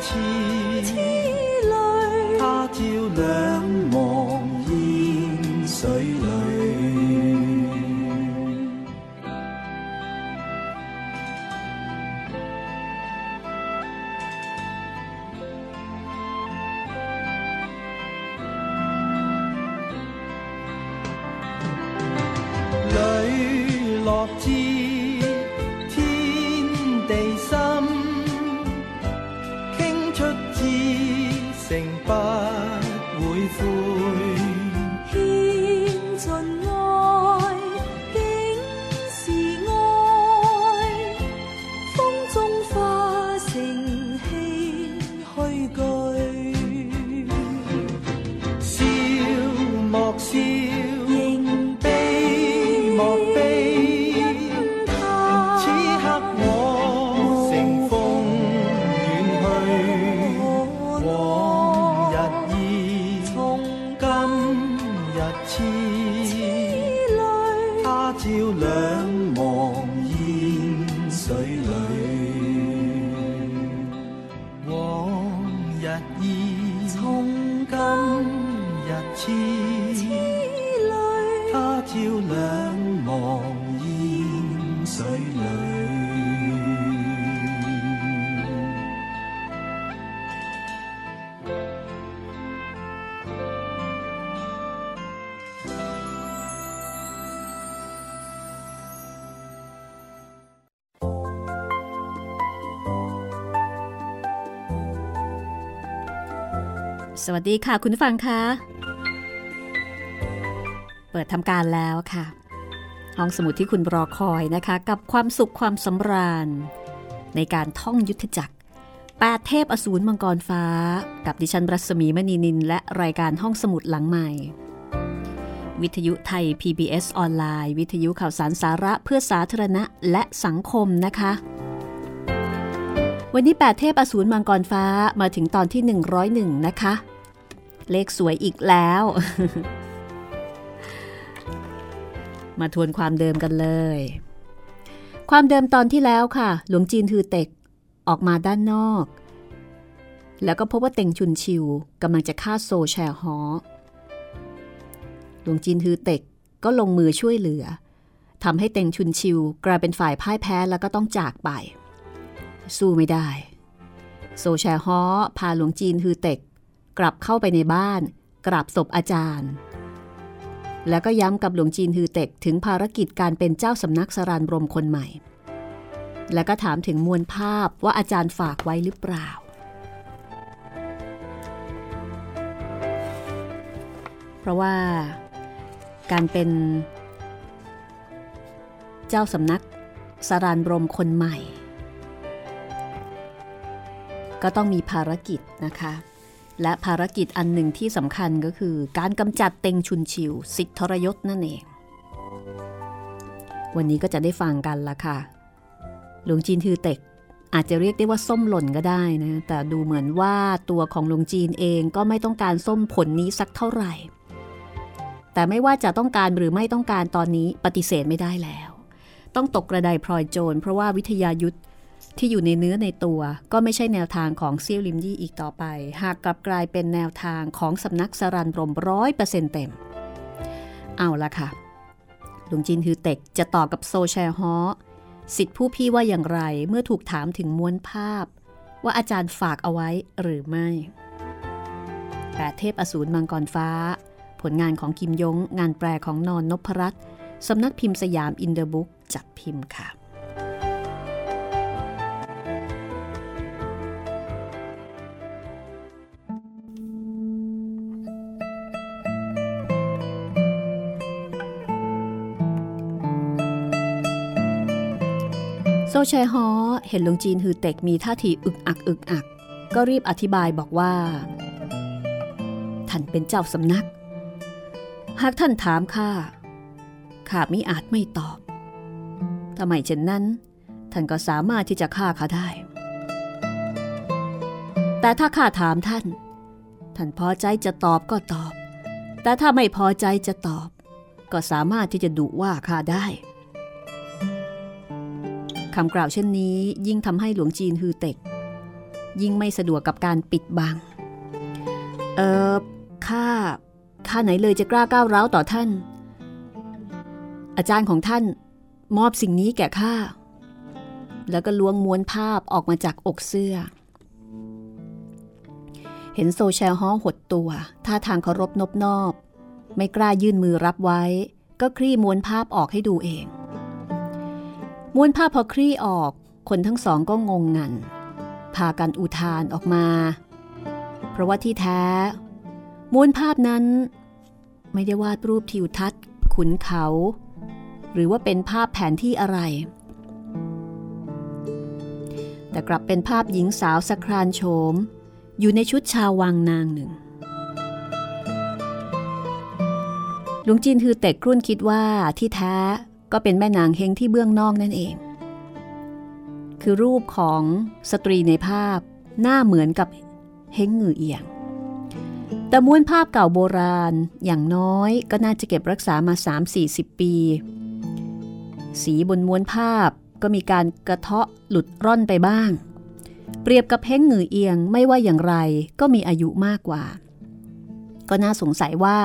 天 สวัสดีค่ะคุณฟังคะเปิดทำการแล้วค่ะ ห้องสมุดที่คุณรอคอยนะคะ กับความสุขความสำราญ ในการท่องยุทธจักรแปดเทพอสูรมังกรฟ้า กับดิฉันรัศมีมณีนิน และรายการห้องสมุดหลังใหม่ วิทยุไทย PBS ออนไลน์ วิทยุข่าวสารสาระเพื่อสาธารณะและสังคมนะคะ วันนี้แปดเทพอสูรมังกรฟ้ามาถึงตอนที่ 101 นะคะ เลขสวยอีกแล้ว มาทวนความเดิมกันเลย ความเดิมตอนที่แล้วค่ะ หลวงจีนทือเต็กออกมาด้านนอก แล้วก็พบว่าเต็งชุนชิวกำลังจะฆ่าโซแชร์ฮอหลวงจีนทือเต็กก็ลงมือช่วยเหลือทำให้เต็งชุนชิวกลายเป็นฝ่ายพ่ายแพ้แล้วก็ต้องจากไป สู้ไม่ได้ โซแชร์ฮอพาหลวงจีนฮือเต็ก กลับเข้าไปในบ้านกราบศพอาจารย์ แล้วก็ย้ำกับหลวงจีนฮือเต็กถึงภารกิจการเป็นเจ้าสำนักสรานรมคนใหม่ แล้วก็ถามถึงมวลภาพว่าอาจารย์ฝากไว้หรือเปล่า เพราะว่าการเป็นเจ้าสำนักสรานรมคนใหม่ ก็ต้องมีภารกิจนะคะ และภารกิจอันหนึ่งที่สำคัญก็คือ การกำจัดเต็งชุนชิว สิทธทรยศนั่นเอง วันนี้ก็จะได้ฟังกันละค่ะ หลวงจีนทือเต็กอาจจะเรียกได้ว่าส้มหล่นก็ได้นะ แต่ดูเหมือนว่าตัวของหลวงจีนเองก็ไม่ต้องการส้มผลนี้สักเท่าไหร่ แต่ไม่ว่าจะต้องการหรือไม่ต้องการตอนนี้ปฏิเสธไม่ได้แล้ว ต้องตกกระไดพลอยโจรเพราะว่าวิทยายุทธ ที่อยู่ในเนื้อในตัว ก็ไม่ใช่แนวทางของเซี่ยวลิมยี่อีกต่อไป หากกลับกลายเป็นแนวทางของสำนักสรันรมร้อยเปอร์เซ็นต์เต็ม เอาละค่ะลวงจินฮือเต็กจะต่อกับโซแชฮอสิทธิผู้พี่ว่าอย่างไรเมื่อถูกถามถึงม้วนภาพ ว่าอาจารย์ฝากเอาไว้หรือไม่แปดเทพอสูรมังกรฟ้า ผลงานของกิมยง งานแปลของนอนนพรัตน์สำนักพิมพ์สยามอินเดอร์บุ๊กจัดพิมพ์ค่ะ โซแชฮอเห็นหลวงจีนฮือเต็กมีท่าทีอึกอักอึกอัก ก็รีบอธิบายบอกว่า ท่านเป็นเจ้าสำนัก หากท่านถามข้าข้ามิอาจไม่ตอบทำไมเช่นนั้น ท่านก็สามารถที่จะฆ่าข้าได้ แต่ถ้าข้าถามท่าน ท่านพอใจจะตอบก็ตอบ แต่ถ้าไม่พอใจจะตอบ ก็สามารถที่จะดุว่าข้าได้ คำกล่าวเช่นนี้ยิ่งทำให้หลวงจีนฮือเต็ก ยิ่งไม่สะดวกกับการปิดบัง เออข้าข้าไหนเลยจะกล้าก้าวร้าวต่อท่าน อาจารย์ของท่านมอบสิ่งนี้แก่ข้า แล้วก็ล้วงม้วนภาพออกมาจากอกเสื้อ เห็นโซแชลฮอหดตัว ท่าทางเคารพนบนอบ ไม่กล้ายื่นมือรับไว้ ก็คลี่ม้วนภาพออกให้ดูเอง ม้วนภาพพอคลี่ออก คนทั้งสองก็งงงัน พากันอุทานออกมา เพราะว่าที่แท้ ม้วนภาพนั้น ไม่ได้วาดรูปทิวทัศน์ ขุนเขา หรือว่าเป็นภาพแผนที่อะไร แต่กลับเป็นภาพหญิงสาวสครานโฉม อยู่ในชุดชาววังนางหนึ่งหลวงจีนคือเต็กครุ่นคิดว่าที่แท้ ก็เป็นแม่นางเฮงที่เบื้องนอกนั่นเอง คือรูปของสตรีในภาพหน้าเหมือนกับเฮงหงือเอียง แต่ม้วนภาพเก่าโบราณอย่างน้อยก็น่าจะเก็บรักษามา 3-40 ปี สีบนม้วนภาพก็มีการกระเทาะหลุดร่อนไปบ้าง เปรียบกับเพ้งหงือเอียงไม่ว่าอย่างไรก็มีอายุมากกว่า ก็น่าสงสัยว่า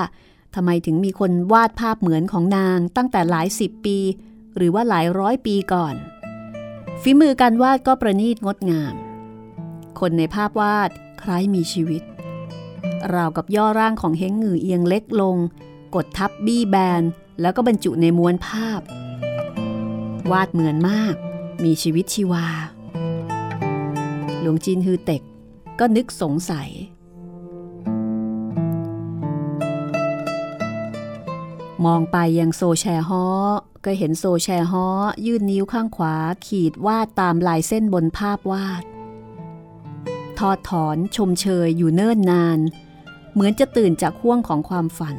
ทำไมถึงมีคนวาดภาพเหมือนของนางตั้งแต่หลายสิบปี หรือว่าหลายร้อยปีก่อน ฝีมือการวาดก็ประณีตงดงาม คนในภาพวาดคล้ายมีชีวิต ราวกับย่อร่างของเฮงหงือเอียงเล็กลง กดทับบี้แบน แล้วก็บรรจุในม้วนภาพ วาดเหมือนมาก มีชีวิตชีวา หลวงจีนฮือเต็กก็นึกสงสัย มองไปยังโซแชฮอก็เห็นโซแชฮอยื่นนิ้วข้างขวาขีดวาดตามลายเส้นบนภาพวาด ทอดถอนชมเชยอยู่เนิ่นนาน เหมือนจะตื่นจากห่วงของความฝัน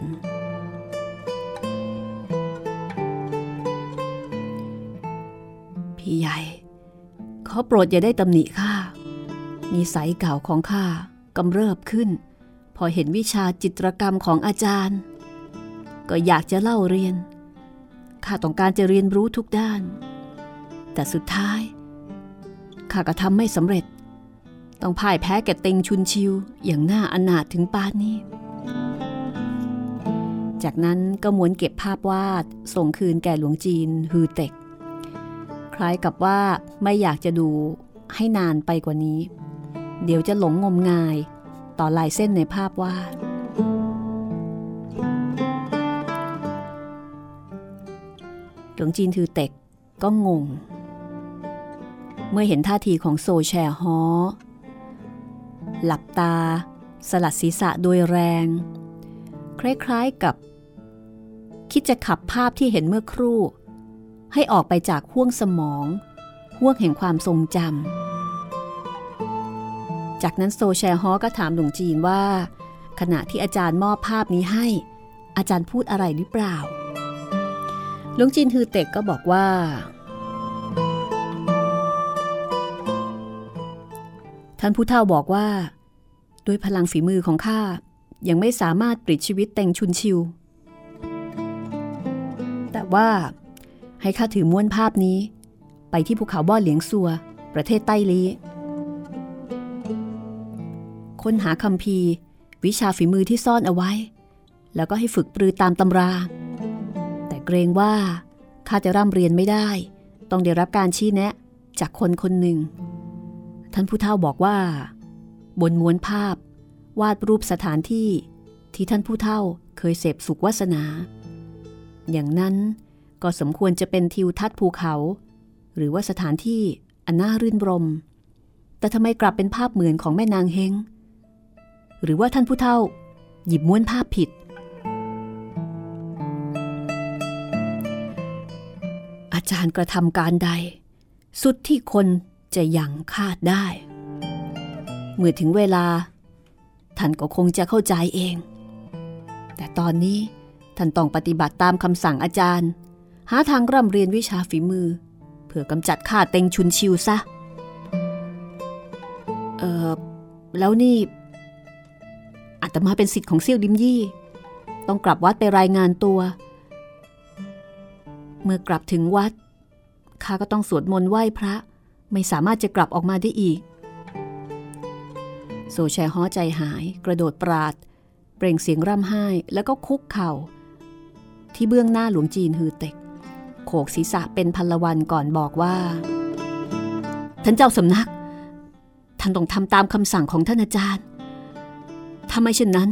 พี่ใหญ่เขาโปรดอย่าได้ตำหนิข้านิสัยเก่าของข้ากำเริบขึ้น พอเห็นวิชาจิตรกรรมของอาจารย์ ก็อยากจะเล่าเรียน ข้าต้องการจะเรียนรู้ทุกด้าน แต่สุดท้าย ข้าก็ทำไม่สำเร็จ ต้องพ่ายแพ้แก่เต็งชุนชิว อย่างน่าอนาถถึงปานนี้ จากนั้นก็ม้วนเก็บภาพวาดส่งคืนแก่หลวงจีนฮือเต็ก คล้ายกับว่าไม่อยากจะดูให้นานไปกว่านี้ เดี๋ยวจะหลงงมงายต่อลายเส้นในภาพวาด ลวงจีนถือเต็กก็งง เมื่อเห็นท่าทีของโซแชฮอหลับตา สลัดศีรษะโดยแรง คล้ายๆกับ คิดจะขับภาพที่เห็นเมื่อครู่ ให้ออกไปจากห้วงสมองห้วงแห่งความทรงจำ จากนั้นโซแชฮอก็ถามหลวงจีนว่า ขณะที่อาจารย์มอบภาพนี้ให้ อาจารย์พูดอะไรหรือเปล่า ลวงจีนฮือเต็กก็บอกว่า ท่านผู้เฒ่าบอกว่า ด้วยพลังฝีมือของข้ายังไม่สามารถปลิดชีวิตเต็งชุนชิว แต่ว่าให้ข้าถือม้วนภาพนี้ ไปที่ภูเขาบ่อเหลียงซัว ประเทศไต้ลีค้นหาคำพีวิชาฝีมือที่ซ่อนเอาไว้ แล้วก็ให้ฝึกปรือตามตำรา เกรงว่าข้าจะร่ำเรียนไม่ได้ ต้องได้รับการชี้แนะ จากคนคนหนึ่ง ท่านผู้เฒ่าบอกว่า บนม้วนภาพ วาดรูปสถานที่ที่ท่านผู้เฒ่าเคยเสพสุขวาสนา อย่างนั้นก็สมควรจะเป็นทิวทัศน์ภูเขา หรือว่าสถานที่อันน่ารื่นรม แต่ทำไมกลับเป็นภาพเหมือนของแม่นางเฮงหรือว่าท่านผู้เฒ่า หยิบม้วนภาพผิด อาจารย์กระทำการใด สุดที่คนจะยังคาดได้ เมื่อถึงเวลา ท่านก็คงจะเข้าใจเอง แต่ตอนนี้ท่านต้องปฏิบัติตามคำสั่งอาจารย์ หาทางร่ำเรียนวิชาฝีมือ เพื่อกำจัดข้าเต็งชุนชิวซะ เออแล้วนี่อาตมาเป็นสิทธิ์ของเซี่ยวดิมยี่ ต้องกลับวัดไปรายงานตัว เมื่อกลับถึงวัดข้าก็ต้องสวดมนต์ไหว้พระ ไม่สามารถจะกลับออกมาได้อีก โซแชฮ้อใจหาย กระโดดปราด เปล่งเสียงร่ำไห้แล้วก็คุกเข่า ที่เบื้องหน้าหลวงจีนฮือเต็ก โขกศีรษะเป็นพันละวันก่อนบอกว่า ท่านเจ้าสำนัก ท่านต้องทำตามคำสั่งของท่านอาจารย์ถ้าไม่เช่นนั้น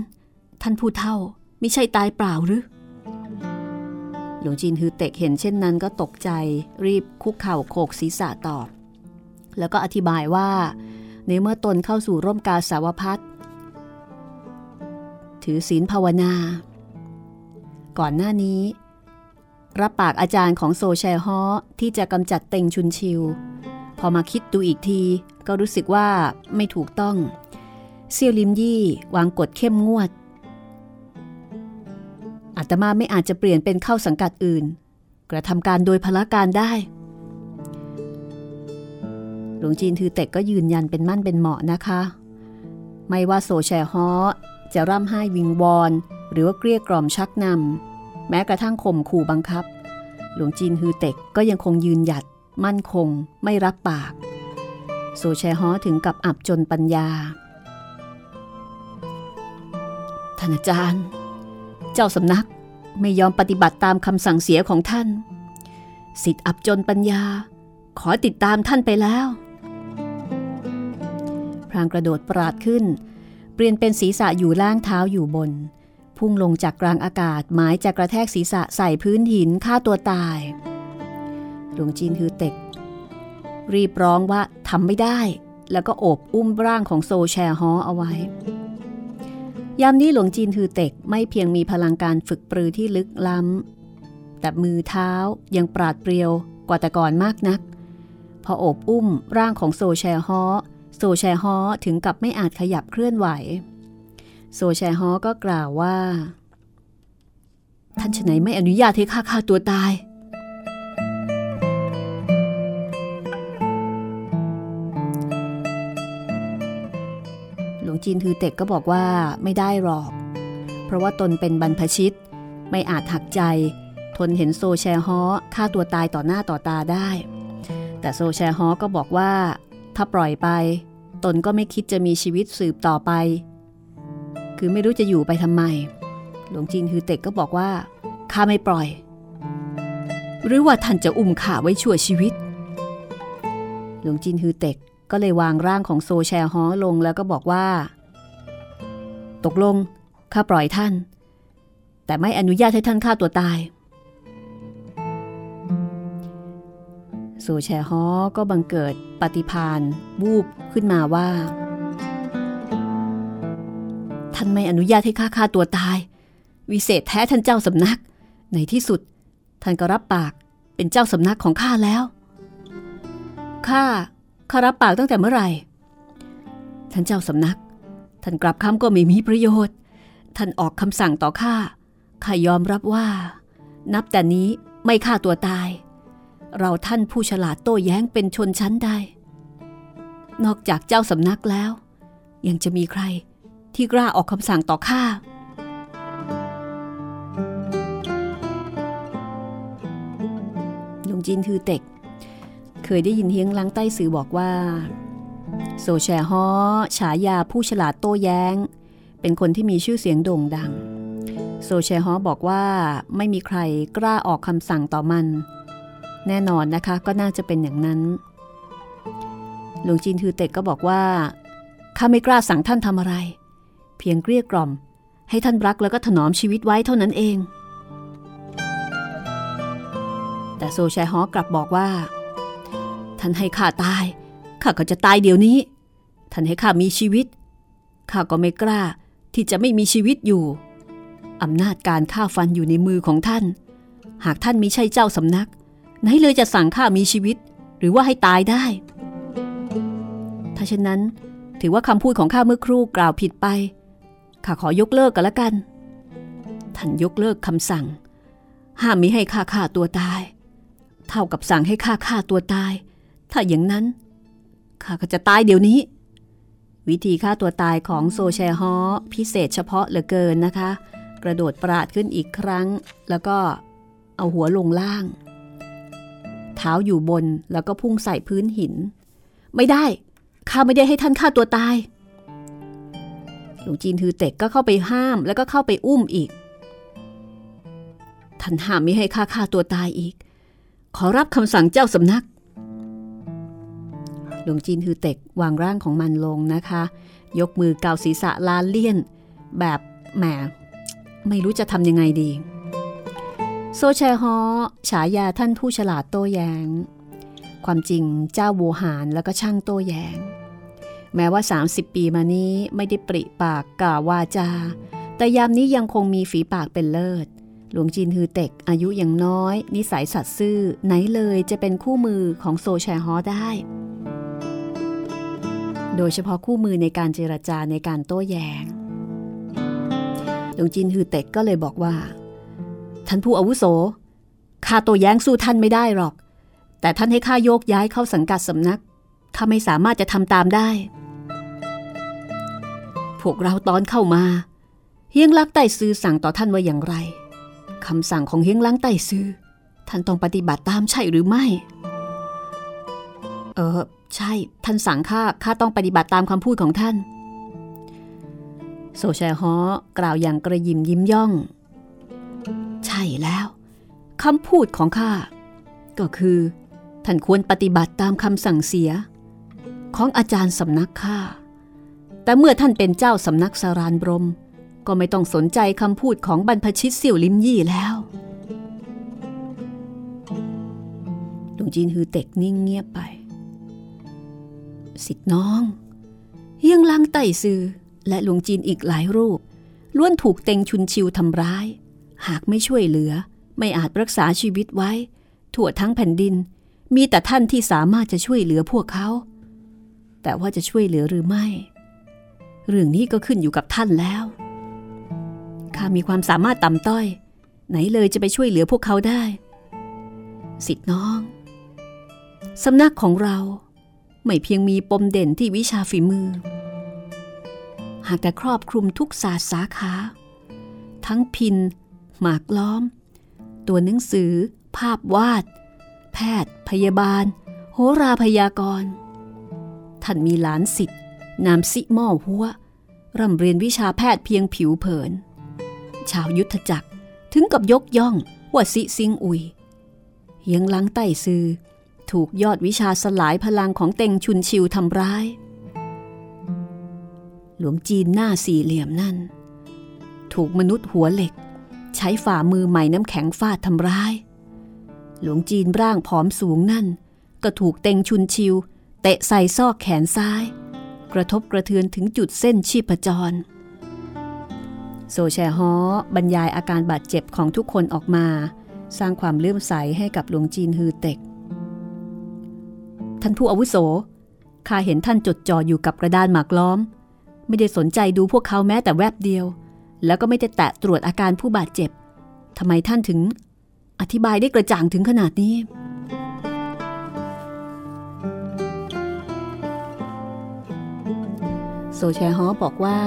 ท่านผู้เฒ่าไม่ใช่ตายเปล่าหรือ หลวงจีนฮือเต็กเห็นเช่นนั้นก็ตกใจรีบคุกเข่าโขกศีรษะตอบ แล้วก็อธิบายว่า ในเมื่อตนเข้าสู่ร่มกาสาวพัฒถือศีลภาวนา ก่อนหน้านี้ รับปากอาจารย์ของโซแชฮอที่จะกำจัดเต็งชุนชิว พอมาคิดดูอีกทีก็รู้สึกว่าไม่ถูกต้อง เซียวลิมยี่วางกฎเข้มงวด อาตมาไม่อาจจะเปลี่ยนเป็นเข้าสังกัดอื่น กระทำการโดยพละการได้ หลวงจีนทือเต็กก็ยืนยันเป็นมั่นเป็นเหมาะนะคะ ไม่ว่าโซแชฮอจะร่ำไห้วิงวอน หรือว่าเกลี้ยกล่อมชักนำแม้กระทั่งข่มขู่บังคับ หลวงจีนฮือเต็กก็ยังคงยืนหยัด มั่นคง ไม่รับปาก โซแชฮอถึงกับอับจนปัญญาท่านอาจารย์ เจ้าสำนักไม่ยอมปฏิบัติตามคำสั่งเสียของท่าน สิทธิ์อับจนปัญญา ขอติดตามท่านไปแล้ว พรางกระโดดปราดขึ้น เปลี่ยนเป็นศีรษะอยู่ล่างเท้าอยู่บน พุ่งลงจากกลางอากาศหมายจะกระแทกศีรษะใส่พื้นหินฆ่าตัวตาย หลวงจีนฮือเต็ก รีบร้องว่าทำไม่ได้ แล้วก็โอบอุ้มร่างของโซแชฮอเอาไว้ ยามนี้หลวงจีนฮือเต็กไม่เพียงมีพลังการฝึกปรือที่ลึกล้ำ แต่มือเท้ายังปราดเปรียวกว่าแต่ก่อนมากนัก พอโอบอุ้มร่างของโซแชฮอโซแชฮอถึงกับไม่อาจขยับเคลื่อนไหว โซแชฮอก็กล่าวว่า ท่านชไหนไม่อนุญาตให้ข้าฆ่าตัวตาย จีนทือเต็กก็บอกว่าไม่ได้หรอก เพราะว่าตนเป็นบรรพชิต ไม่อาจหักใจ ทนเห็นโซแชฮอฆ่าตัวตายต่อหน้าต่อตาได้ แต่โซแชฮอก็บอกว่า ถ้าปล่อยไป ตนก็ไม่คิดจะมีชีวิตสืบต่อไป คือไม่รู้จะอยู่ไปทำไม หลวงจีนคือเต็กก็บอกว่าข้าไม่ปล่อย หรือว่าท่านจะอุ้มข้าไว้ชั่วชีวิต หลวงจีนฮือเต็ก ก็เลยวางร่างของโซแชฮอลงแล้วก็บอกว่า ตกลงข้าปล่อยท่าน แต่ไม่อนุญาตให้ท่านฆ่าตัวตาย โซแชฮอก็บังเกิดปฏิพานวูบขึ้นมาว่า ท่านไม่อนุญาตให้ข้าฆ่าตัวตาย วิเศษแท้ท่านเจ้าสำนัก ในที่สุด ท่านก็รับปากเป็นเจ้าสำนักของข้าแล้วข้า ข้ารับปากตั้งแต่เมื่อไหร่ ท่านเจ้าสำนัก ท่านกลับคำก็ไม่มีประโยชน์ ท่านออกคำสั่งต่อข้า ข้ายอมรับว่า นับแต่นี้ไม่ฆ่าตัวตาย เราท่านผู้ฉลาดโต้แย้งเป็นชนชั้นได้นอกจากเจ้าสำนักแล้ว ยังจะมีใครที่กล้าออกคำสั่งต่อข้าลุงจินคือเต็ก เคยได้ยินเฮียงลังใต้สื่อบอกว่า โซแชฮอฉายาผู้ฉลาดโต้แย้ง เป็นคนที่มีชื่อเสียงโด่งดัง โซแชฮอบอกว่าไม่มีใครกล้าออกคำสั่งต่อมัน แน่นอนนะคะก็น่าจะเป็นอย่างนั้นหลวงจินทือเต็กก็บอกว่าข้าไม่กล้าสั่งท่านทำอะไร เพียงเกลี้ยกล่อม ให้ท่านรักแล้วก็ถนอมชีวิตไว้เท่านั้นเอง แต่โซแชฮอกลับบอกว่า ท่านให้ข้าตาย ข้าก็จะตายเดี๋ยวนี้ ท่านให้ข้ามีชีวิต ข้าก็ไม่กล้าที่จะไม่มีชีวิตอยู่ อำนาจการฆ่าฟันอยู่ในมือของท่าน หากท่านมิใช่เจ้าสำนัก ไหนเลยจะสั่งข้ามีชีวิต หรือว่าให้ตายได้ ถ้าเช่นนั้น ถือว่าคำพูดของข้าเมื่อครู่กล่าวผิดไป ข้าขอยกเลิกกันละกัน ท่านยกเลิกคำสั่ง ห้ามมิให้ข้าฆ่าตัวตาย เท่ากับสั่งให้ข้าฆ่าตัวตาย ถ้าอย่างนั้นข้าก็จะตายเดี๋ยวนี้ วิธีฆ่าตัวตายของโซแชฮอพิเศษเฉพาะเหลือเกินนะคะ กระโดดปราดขึ้นอีกครั้ง แล้วก็เอาหัวลงล่าง เท้าอยู่บนแล้วก็พุ่งใส่พื้นหิน ไม่ได้ข้าไม่ได้ให้ท่านฆ่าตัวตายหลวงจีนทือเต็กก็เข้าไปห้ามแล้วก็เข้าไปอุ้มอีก ท่านห้ามไม่ให้ข้าฆ่าตัวตายอีก ขอรับคำสั่งเจ้าสำนัก หลวงจีนฮือเต็กวางร่างของมันลงนะคะ ยกมือเกาศีรษะลานเลี่ยน แบบแหมไม่รู้จะทำยังไงดี โซแชฮอฉายาท่านผู้ฉลาดโต้แยง้ง ความจริงเจ้าโวหารแล้วก็ช่างโต้แยง้ง แม้ว่า 30 ปีมานี้ไม่ได้ปริปากกล่าววาจา แต่ยามนี้ยังคงมีฝีปากเป็นเลิศหลวงจีนฮือเต็กอายุยังน้อย นิสัยสัตซ์ซื่อไหนเลยจะเป็นคู่มือของโซแชฮอได้ โดยเฉพาะคู่มือในการเจรจาในการโต้แยง้งหลวงจีนฮือเต็กก็เลยบอกว่า ท่านผู้อาวุโสข้าโต้แย้งสู้ท่านไม่ได้หรอก แต่ท่านให้ข้าโยกย้ายเข้าสังกัดสำนักข้าไม่สามารถจะทำตามได้ พวกเราตอนเข้ามา เฮียงลักไต่ซือสั่งต่อท่านว่าอย่างไรคำสั่งของเฮียงลังไต่ซือท่านต้องปฏิบัติตามใช่หรือไม่ เออ ใช่ ท่านสั่งข้า ข้าต้องปฏิบัติตามคำพูดของท่าน โซแชฮอกล่าวอย่างกระยิมยิ้มย่อง ใช่แล้วคำพูดของข้า ก็คือ ท่านควรปฏิบัติตามคำสั่งเสีย ของอาจารย์สำนักข้า แต่เมื่อท่านเป็นเจ้าสำนักสารานบรม ก็ไม่ต้องสนใจคำพูดของบรรพชิตเสี่ยวลิมยี่แล้วหลวงจีนฮือเต็กนิ่งเงียบไป สิทธิน้องเฮียงลังไต่ซือและหลวงจีนอีกหลายรูปล้วนถูกเต็งชุนชิวทำร้าย หากไม่ช่วยเหลือ ไม่อาจรักษาชีวิตไว้ ทั่วทั้งแผ่นดิน มีแต่ท่านที่สามารถจะช่วยเหลือพวกเขา แต่ว่าจะช่วยเหลือหรือไม่ เรื่องนี้ก็ขึ้นอยู่กับท่านแล้วข้ามีความสามารถต่ำต้อย ไหนเลยจะไปช่วยเหลือพวกเขาได้ สิทธิน้องสำนักของเรา ไม่เพียงมีปมเด่นที่วิชาฝีมือ หากแต่ครอบคลุมทุกศาสตร์สาขา ทั้งพิน หมากล้อม ตัวหนังสือ ภาพวาด แพทย์ พยาบาล โหราพยากรณ์ท่านมีหลานสิทธิ์นามซิม่อหัว ร่ำเรียนวิชาแพทย์เพียงผิวเผิน ชาวยุทธจักรถึงกับยกย่องว่าซิซิงอุยเฮียงลังไต้ซือ ถูกยอดวิชาสลายพลังของเต็งชุนชิวทำร้าย หลวงจีนหน้าสี่เหลี่ยมนั่น ถูกมนุษย์หัวเหล็ก ใช้ฝ่ามือใหม่น้ำแข็งฟาดทำร้าย หลวงจีนร่างผอมสูงนั่น ก็ถูกเต็งชุนชิว เตะใส่ซอกแขนซ้าย กระทบกระเทือนถึงจุดเส้นชีพจรโซแชฮอบรรยายอาการบาดเจ็บของทุกคนออกมา สร้างความเลื่อมใสให้กับหลวงจีนฮือเต็ก ท่านผู้อาวุโส ข้าเห็นท่านจดจ่ออยู่กับกระดานหมากล้อม ไม่ได้สนใจดูพวกเขาแม้แต่แวบเดียว แล้วก็ไม่ได้แตะตรวจอาการผู้บาดเจ็บ ทำไมท่านถึง อธิบายได้กระจ่างถึงขนาดนี้ โซแชฮอบอกว่า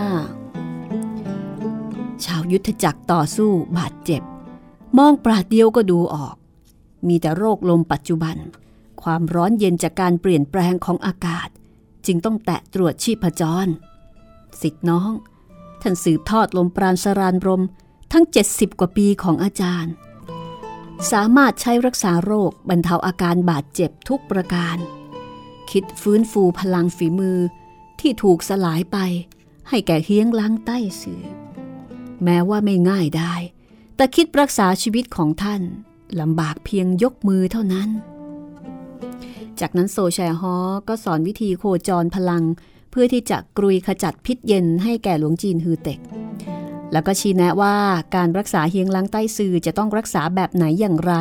ชาวยุทธจักรต่อสู้บาดเจ็บ มองปราดเดียวก็ดูออก มีแต่โรคลมปัจจุบัน ความร้อนเย็นจากการเปลี่ยนแปลงของอากาศ จึงต้องแตะตรวจชีพจร สิทธิน้อง ท่านสืบทอดลมปราณสรานรมทั้ง 70 กว่าปีของอาจารย์ สามารถใช้รักษาโรคบรรเทาอาการบาดเจ็บทุกประการ คิดฟื้นฟูพลังฝีมือที่ถูกสลายไป ให้แก่เฮียงล้างใต้เสือแม้ว่าไม่ง่ายได้ แต่คิดรักษาชีวิตของท่านลำบากเพียงยกมือเท่านั้น จากนั้นโซแชฮอก็สอนวิธีโคจรพลัง เพื่อที่จะกรุยขจัดพิษเย็นให้แก่หลวงจีนฮือเต็ก แล้วก็ชี้แนะว่าการรักษาเฮียงล้างใต้ซือจะต้องรักษาแบบไหนอย่างไร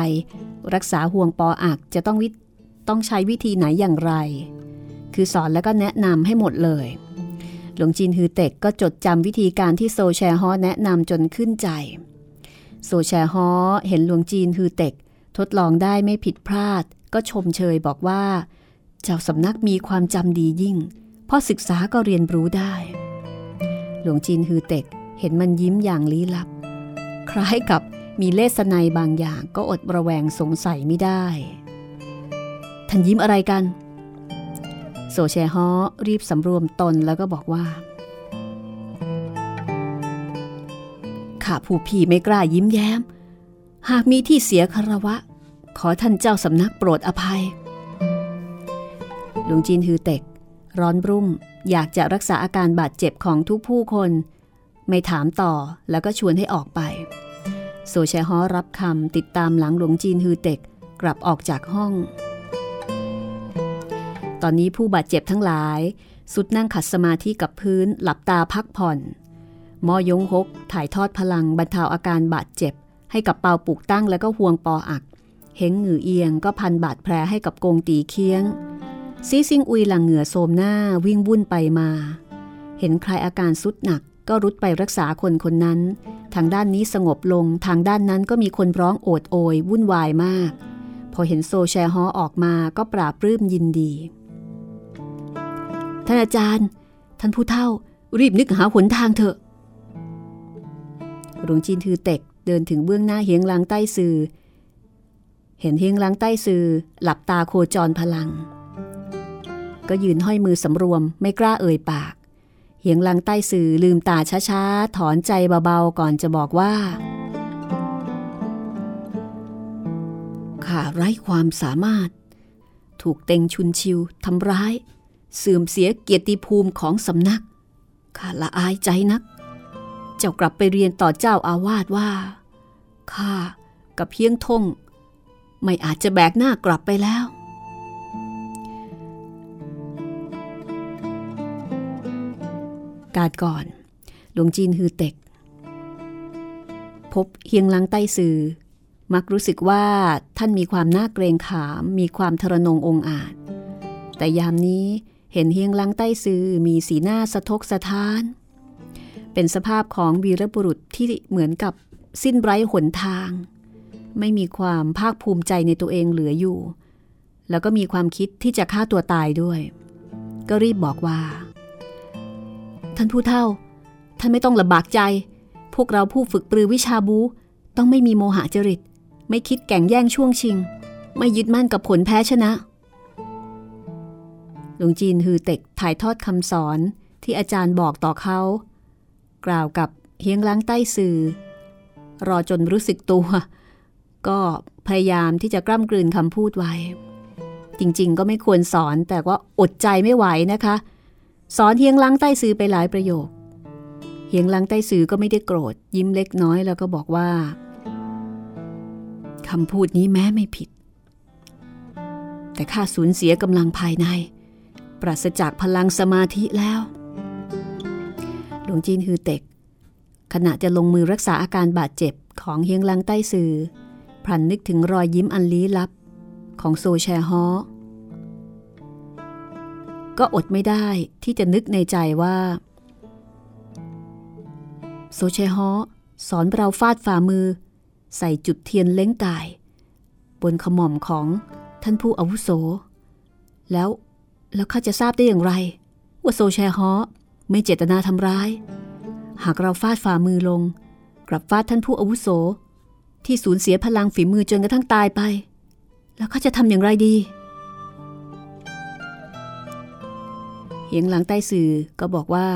รักษาห่วงปออักจะต้องวิต้องใช้วิธีไหนอย่างไร คือสอนแล้วก็แนะนำให้หมดเลย หลวงจีนฮือเต็กก็จดจำวิธีการที่โซแชฮอแนะนำจนขึ้นใจ โซแชฮอเห็นหลวงจีนฮือเต็กทดลองได้ไม่ผิดพลาด ก็ชมเชยบอกว่า เจ้าสำนักมีความจำดียิ่งพอศึกษาก็เรียนรู้ได้ หลวงจีนฮือเต็กเห็นมันยิ้มอย่างลี้ลับ คล้ายกับมีเลสไนบางอย่างก็อดระแวงสงสัยไม่ได้ ท่านยิ้มอะไรกัน โซแชฮอรีบสำรวมตนแล้วก็บอกว่าข้าผู้พี่ไม่กล้ายิ้มแย้ม หากมีที่เสียคารวะ ขอท่านเจ้าสำนักโปรดอภัย หลวงจีนฮือเต็ก ร้อนรุ่มอยากจะรักษาอาการบาดเจ็บของทุกผู้คน ไม่ถามต่อแล้วก็ชวนให้ออกไป โซแชฮอรับคำติดตามหลังหลวงจีนฮือเต็กกลับออกจากห้อง ตอนนี้ผู้บาดเจ็บทั้งหลาย สุดนั่งขัดสมาธิกับพื้นหลับตาพักผ่อนมอยงฮกถ่ายทอดพลังบรรเทาอาการบาดเจ็บ ให้กับเปาปุกตั้งแล้วก็ห่วงปออัก เฮงหงือเอียงก็พันบาดแผลให้กับกงตีเคียง ซีซิงอุยหลังเหงื่อโสมหน้าวิ่งวุ่นไปมา เห็นใครอาการสุดหนักก็รุดไปรักษาคนคนนั้น ทางด้านนี้สงบลง ทางด้านนั้นก็มีคนร้องโอดโอย วุ่นวายมาก พอเห็นโซแชฮอออกมาก็ปราบปลื้มยินดี ท่านอาจารย์ ท่านผู้เฒ่า รีบนึกหาหนทางเถอะ หลวงจีนถือเต็กเดินถึงเบื้องหน้าเฮียงลางใต้ซือ เห็นเฮียงลางใต้ซือหลับตาโคจรพลัง ก็ยืนห้อยมือสำรวมไม่กล้าเอ่ยปาก เฮียงลางใต้ซือลืมตาช้าๆ ถอนใจเบาๆ ก่อนจะบอกว่าข้าไร้ความสามารถ ถูกเต็งชุนชิวทำร้าย เสื่อมเสียเกียรติภูมิของสำนักข้าละอายใจนัก เจ้ากลับไปเรียนต่อเจ้าอาวาสว่าข้ากับเพียงทง ไม่อาจจะแบกหน้ากลับไปแล้ว การก่อน หลวงจีนฮือเต็ก พบเฮียงลังใต้ซือมักรู้สึกว่าท่านมีความน่าเกรงขาม มีความทรนงองอาจ แต่ยามนี้เห็นเฮียงลังใต้ซือมีสีหน้าสะทกสะท้าน เป็นสภาพของวีรบุรุษที่เหมือนกับสิ้นไร้หนทาง ไม่มีความภาคภูมิใจในตัวเองเหลืออยู่ แล้วก็มีความคิดที่จะฆ่าตัวตายด้วย ก็รีบบอกว่า ท่านผู้เฒ่า ท่านไม่ต้องลำบากใจ พวกเราผู้ฝึกปรือวิชาบู ต้องไม่มีโมหะจริต ไม่คิดแก่งแย่งช่วงชิง ไม่ยึดมั่นกับผลแพ้ชนะหลวงจีนฮือเต็กถ่ายทอดคำสอนที่อาจารย์บอกต่อเขา กล่าวกับเฮียงล้างใต้สื่อ รอจนรู้สึกตัว ก็พยายามที่จะกล้ำกลืนคำพูดไว้ จริงๆ ก็ไม่ควรสอนแต่ว่าอดใจไม่ไหวนะคะ สอนเฮียงล้างใต้สื่อไปหลายประโยค เฮียงล้างใต้สื่อก็ไม่ได้โกรธ ยิ้มเล็กน้อยแล้วก็บอกว่าคำพูดนี้แม้ไม่ผิด แต่ข้าสูญเสียกำลังภายใน ปราศจากพลังสมาธิแล้ว หลวงจีนฮือเต็ก ขณะจะลงมือรักษาอาการบาดเจ็บของเฮียงลังใต้ซือ พลันนึกถึงรอยยิ้มอันลี้ลับของโซแชฮอก็อดไม่ได้ที่จะนึกในใจว่า โซเชฮอสอนเราฟาดฝ่ามือ ใส่จุดเทียนเล้งกาย บนขมอมของท่านผู้อาวุโส แล้วแล้วข้าจะทราบได้อย่างไร ว่าโซเชฮอไม่เจตนาทำร้าย หากเราฟาดฝ่ามือลง กลับฟาดท่านผู้อาวุโส ที่สูญเสียพลังฝีมือจนกระทั่งตายไป แล้วข้าจะทำอย่างไรดีเหียงหลังใต้สื่อก็บอกว่า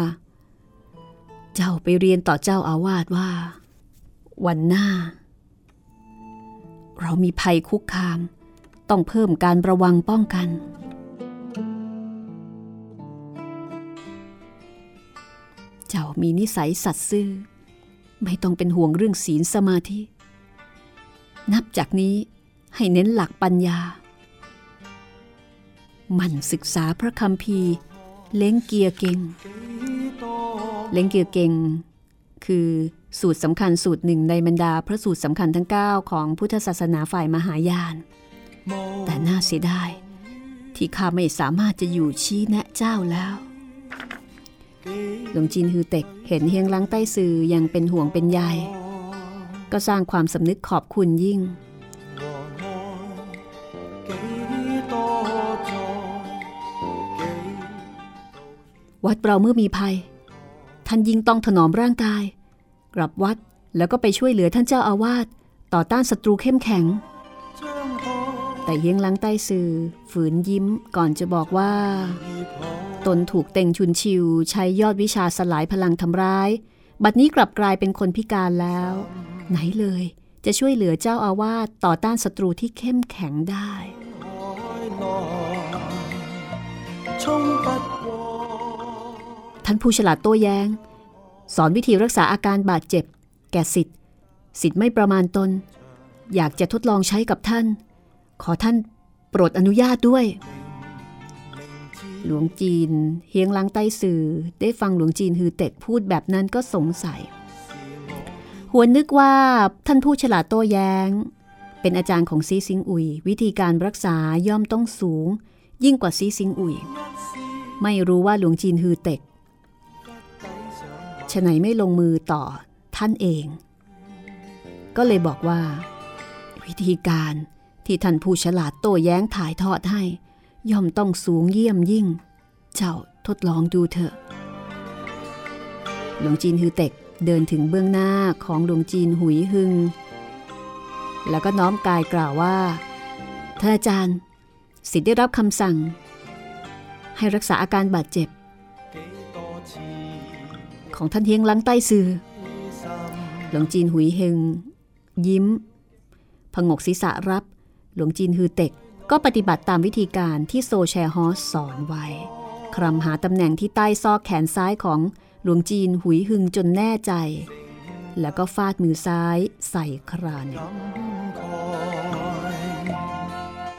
เจ้าไปเรียนต่อเจ้าอาวาสว่า วันหน้า เรามีภัยคุกคาม ต้องเพิ่มการระวังป้องกัน เจ้ามีนิสัยสัตย์ซื่อ ไม่ต้องเป็นห่วงเรื่องศีลสมาธิ นับจากนี้ให้เน้นหลักปัญญา มันศึกษาพระคำพีเล้งเกียร์เก่ง เล้งเกียร์เก่ง คือสูตรสำคัญสูตรหนึ่งในบรรดาพระสูตรสำคัญทั้ง 9 ของพุทธศาสนาฝ่ายมหายาน แต่น่าเสียดายที่ข้าไม่สามารถจะอยู่ชี้แนะเจ้าแล้ว หลวงจีนฮือเต็กเห็นเฮียงล้างใต้ซือยังเป็นห่วงเป็นใย ก็สร้างความสำนึกขอบคุณยิ่ง วัดเราเมื่อมีภัย ท่านยิ่งต้องถนอมร่างกาย กลับวัดแล้วก็ไปช่วยเหลือท่านเจ้าอาวาสต่อต้านศัตรูเข้มแข็ง แต่เฮียงล้างใต้สื่อ ฝืนยิ้มก่อนจะบอกว่า ตนถูกเต็งชุนชิว ใช้ยอดวิชาสลายพลังทำร้าย บัดนี้กลับกลายเป็นคนพิการแล้ว ไหนเลย จะช่วยเหลือเจ้าอาวาสต่อต้านศัตรูที่เข้มแข็งได้ท่านผู้ฉลาดโต้แยง้ง สอนวิธีรักษาอาการบาดเจ็บ แก่สิทธิ์สิทธิ์ไม่ประมาณตน อยากจะทดลองใช้กับท่าน ขอท่านโปรดอนุญาตด้วย หลวงจีน เฮียงลังใต้สื่อ ได้ฟังหลวงจีนฮือเต็กพูดแบบนั้นก็สงสัย หัวนึกว่าท่านผู้ฉลาดโต้แยง้ง เป็นอาจารย์ของซีซิงอุย วิธีการรักษาย่อมต้องสูง ยิ่งกว่าซีซิงอุย ไม่รู้ว่าหลวงจีนฮือเต็กฉไหนไม่ลงมือต่อท่านเอง ก็เลยบอกว่า วิธีการที่ท่านผู้ฉลาดโต้แย้งถ่ายทอดให้ ย่อมต้องสูงเยี่ยมยิ่ง เจ้าทดลองดูเถอะ หลวงจีนฮือเต็ก เดินถึงเบื้องหน้าของหลวงจีนหุยหึง แล้วก็น้อมกายกล่าวว่าท่านอาจารย์สิทธิ์ได้รับคำสั่ง ให้รักษาอาการบาดเจ็บ ของท่านเฮียงลังใต้ซือหลวงจีนหุยเฮงยิ้ม ผงกศีรษะรับ หลวงจีนฮือเต็ก ก็ปฏิบัติตามวิธีการที่โซแชฮอสสอนไว้ คลำหาตำแหน่งที่ใต้ซอกแขนซ้ายของ หลวงจีนหุยหึงจนแน่ใจ แล้วก็ฟาดมือซ้ายใส่คราน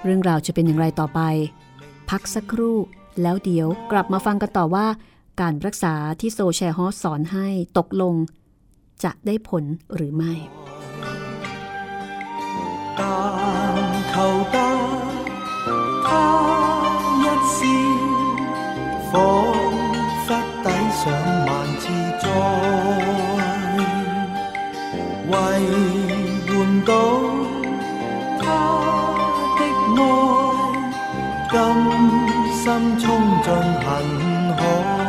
เรื่องราวจะเป็นอย่างไรต่อไป พักสักครู่แล้วเดี๋ยวกลับมาฟังกันต่อว่า การรักษาที่โซแชฮอสสอนให้ตกลง จะได้ผลหรือไม่ 但求得他一笑，彷佛抵 两万次再为换到他的爱，甘心冲进恨海。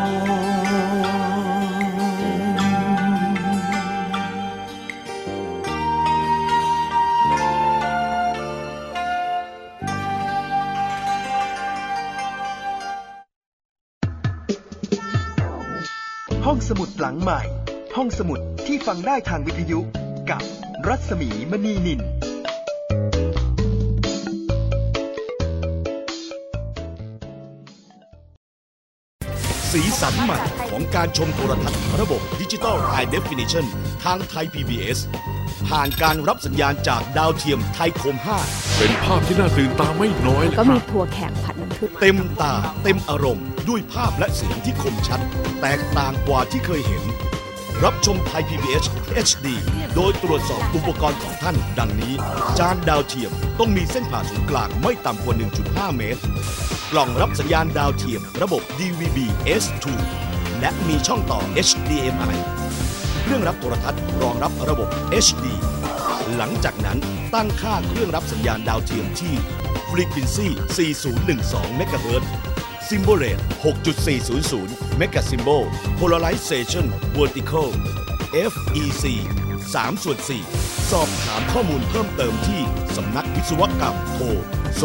ห้องสมุดหลังใหม่ ห้องสมุดที่ฟังได้ทางวิทยุกับรัศมีมณีนิน สีสันใหม่ของการชมโทรทัศน์ระบบดิจิตอล High Definition ทางไทย PBS ผ่านการรับสัญญาณจากดาวเทียมไทยคมเป็นภาพที่น่าตื่นตาไม่น้อยเลยก็คมีรับ ถั่วแขกผัดน้ำผึ้ง5เต็มตาเต็มอารมณ์ ด้วยภาพและเสียงที่คมชัด แตกต่างกว่าที่เคยเห็น รับชมไทย PBS HD โดยตรวจสอบอุปกรณ์ของท่าน ดังนี้ จานดาวเทียมต้องมีเส้นผ่าศูนย์กลางไม่ต่ำกว่า 1.5 เมตร กล่องรับสัญญาณดาวเทียมระบบ DVB S2 และมีช่องต่อ HDMI เครื่องรับโทรทัศน์รองรับระบบ HD หลังจากนั้นตั้งค่าเครื่องรับสัญญาณดาวเทียมที่ Frequency 4012 MHz Symbol Rate 6.400 Mega Symbol Polarization Vertical FEC 3ส่วน4สอบถามข้อมูลเพิ่มเติมที่สำนักวิศวกรรมโทร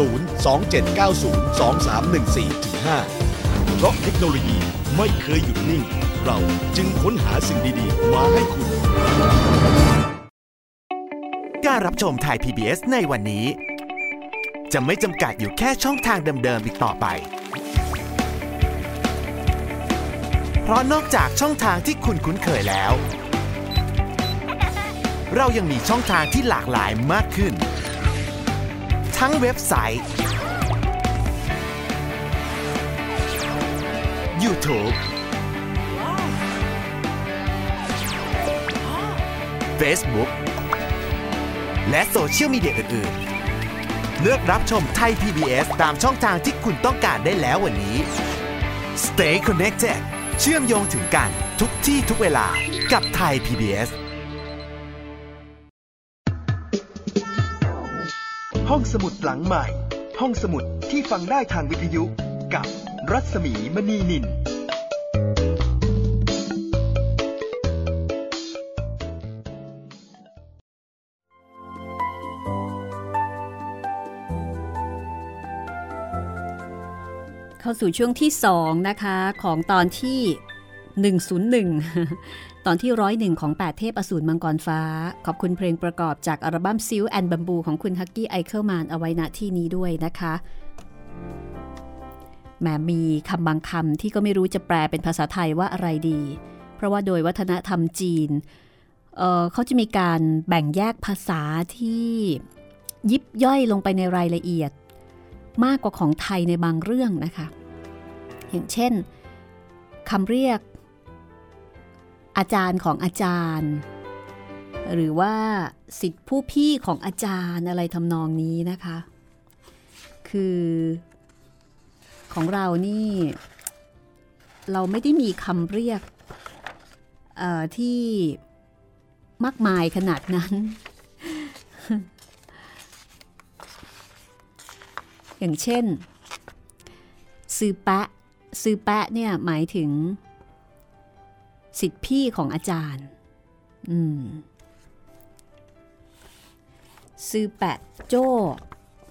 027902314-5 เพราะเทคโนโลยีไม่เคยหยุดนิ่ง เราจึงค้นหาสิ่งดีๆ มาให้คุณ การรับชมไทย PBS ในวันนี้ จะไม่จำกัดอยู่แค่ช่องทางเดิมๆอีกต่อไป เพราะนอกจากช่องทางที่คุณคุ้นเคยแล้ว เรายังมีช่องทางที่หลากหลายมากขึ้น ทั้งเว็บไซต์ YouTube Facebook และโซเชียลมีเดียอื่น ๆ เลือกรับชมไทย PBS ตามช่องทางที่คุณต้องการได้แล้ววันนี้ Stay connected เชื่อมโยงถึงกันทุกที่ทุกเวลากับไทย PBS ห้องสมุดหลังใหม่ ห้องสมุดที่ฟังได้ทางวิทยุกับรัศมีมณีนิน เข้าสู่ช่วงที่ 2 นะคะ ของตอนที่ 101 ตอนที่ร้อยหนึ่งของ 8 เทพอสูรมังกรฟ้า ขอบคุณเพลงประกอบจากอัลบั้ม Silk and Bamboo ของคุณ Hucky Eichelmann เอาไว้ณที่นี้ด้วยนะคะแหมมีคำบางคำที่ก็ไม่รู้จะแปลเป็นภาษาไทยว่าอะไรดี เพราะว่าโดยวัฒนธรรมจีนเเขาจะมีการแบ่งแยกภาษาที่ยิบย่อยลงไปในรายละเอียด มากกว่าของไทยในบางเรื่องนะคะ อย่างเช่นคำเรียก อาจารย์ของอาจารย์ หรือว่าสิทธิผู้พี่ของอาจารย์อะไรทำนองนี้นะคะ คือของเรานี่ เราไม่ได้มีคำเรียกที่มากมายขนาดนั้น อย่างเช่นซื้อแปะซื้อแปะเนี่ยหมายถึงสิทธิพี่ของอาจารย์อืมซื้อแปะโจ้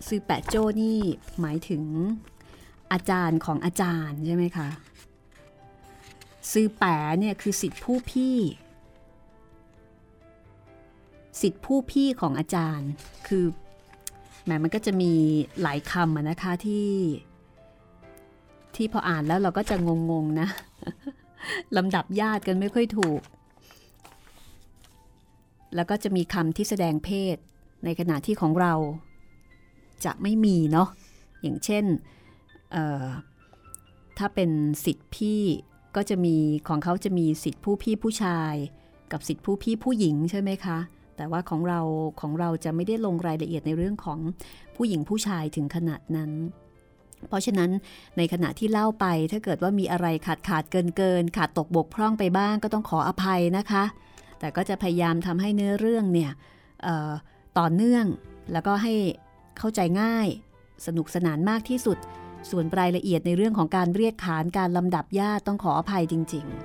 ซื้อแปะโจ้นี่หมายถึงอาจารย์ของอาจารย์ใช่ไหมคะซื้อแปะเนี่ยคือสิทธิผู้พี่สิทธิผู้พี่ของอาจารย์ คือ แหมมันก็จะมีหลายคำนะคะที่ ที่พออ่านแล้วเราก็จะงงๆนะลำดับญาติกันไม่ค่อยถูก แล้วก็จะมีคำที่แสดงเพศในขณะที่ของเราจะไม่มีเนาะ อย่างเช่น ถ้าเป็นสิทธิพี่ก็จะมีของเขาจะมีสิทธิผู้พี่ผู้ชาย กับสิทธิผู้พี่ผู้หญิงใช่ไหมคะ แต่ว่าของเราของเราจะไม่ได้ลงรายละเอียดในเรื่องของผู้หญิงผู้ชายถึงขนาดนั้น เพราะฉะนั้นในขณะที่เล่าไปถ้าเกิดว่ามีอะไรขาดขาดเกินเกิน ขาดตกบกพร่องไปบ้างก็ต้องขออภัยนะคะ แต่ก็จะพยายามทำให้เนื้อเรื่องเนี่ยต่อเนื่องแล้วก็ให้เข้าใจง่ายสนุกสนานมากที่สุด ส่วนรายละเอียดในเรื่องของการเรียกขานการลำดับญาติต้องขออภัยจริง ๆ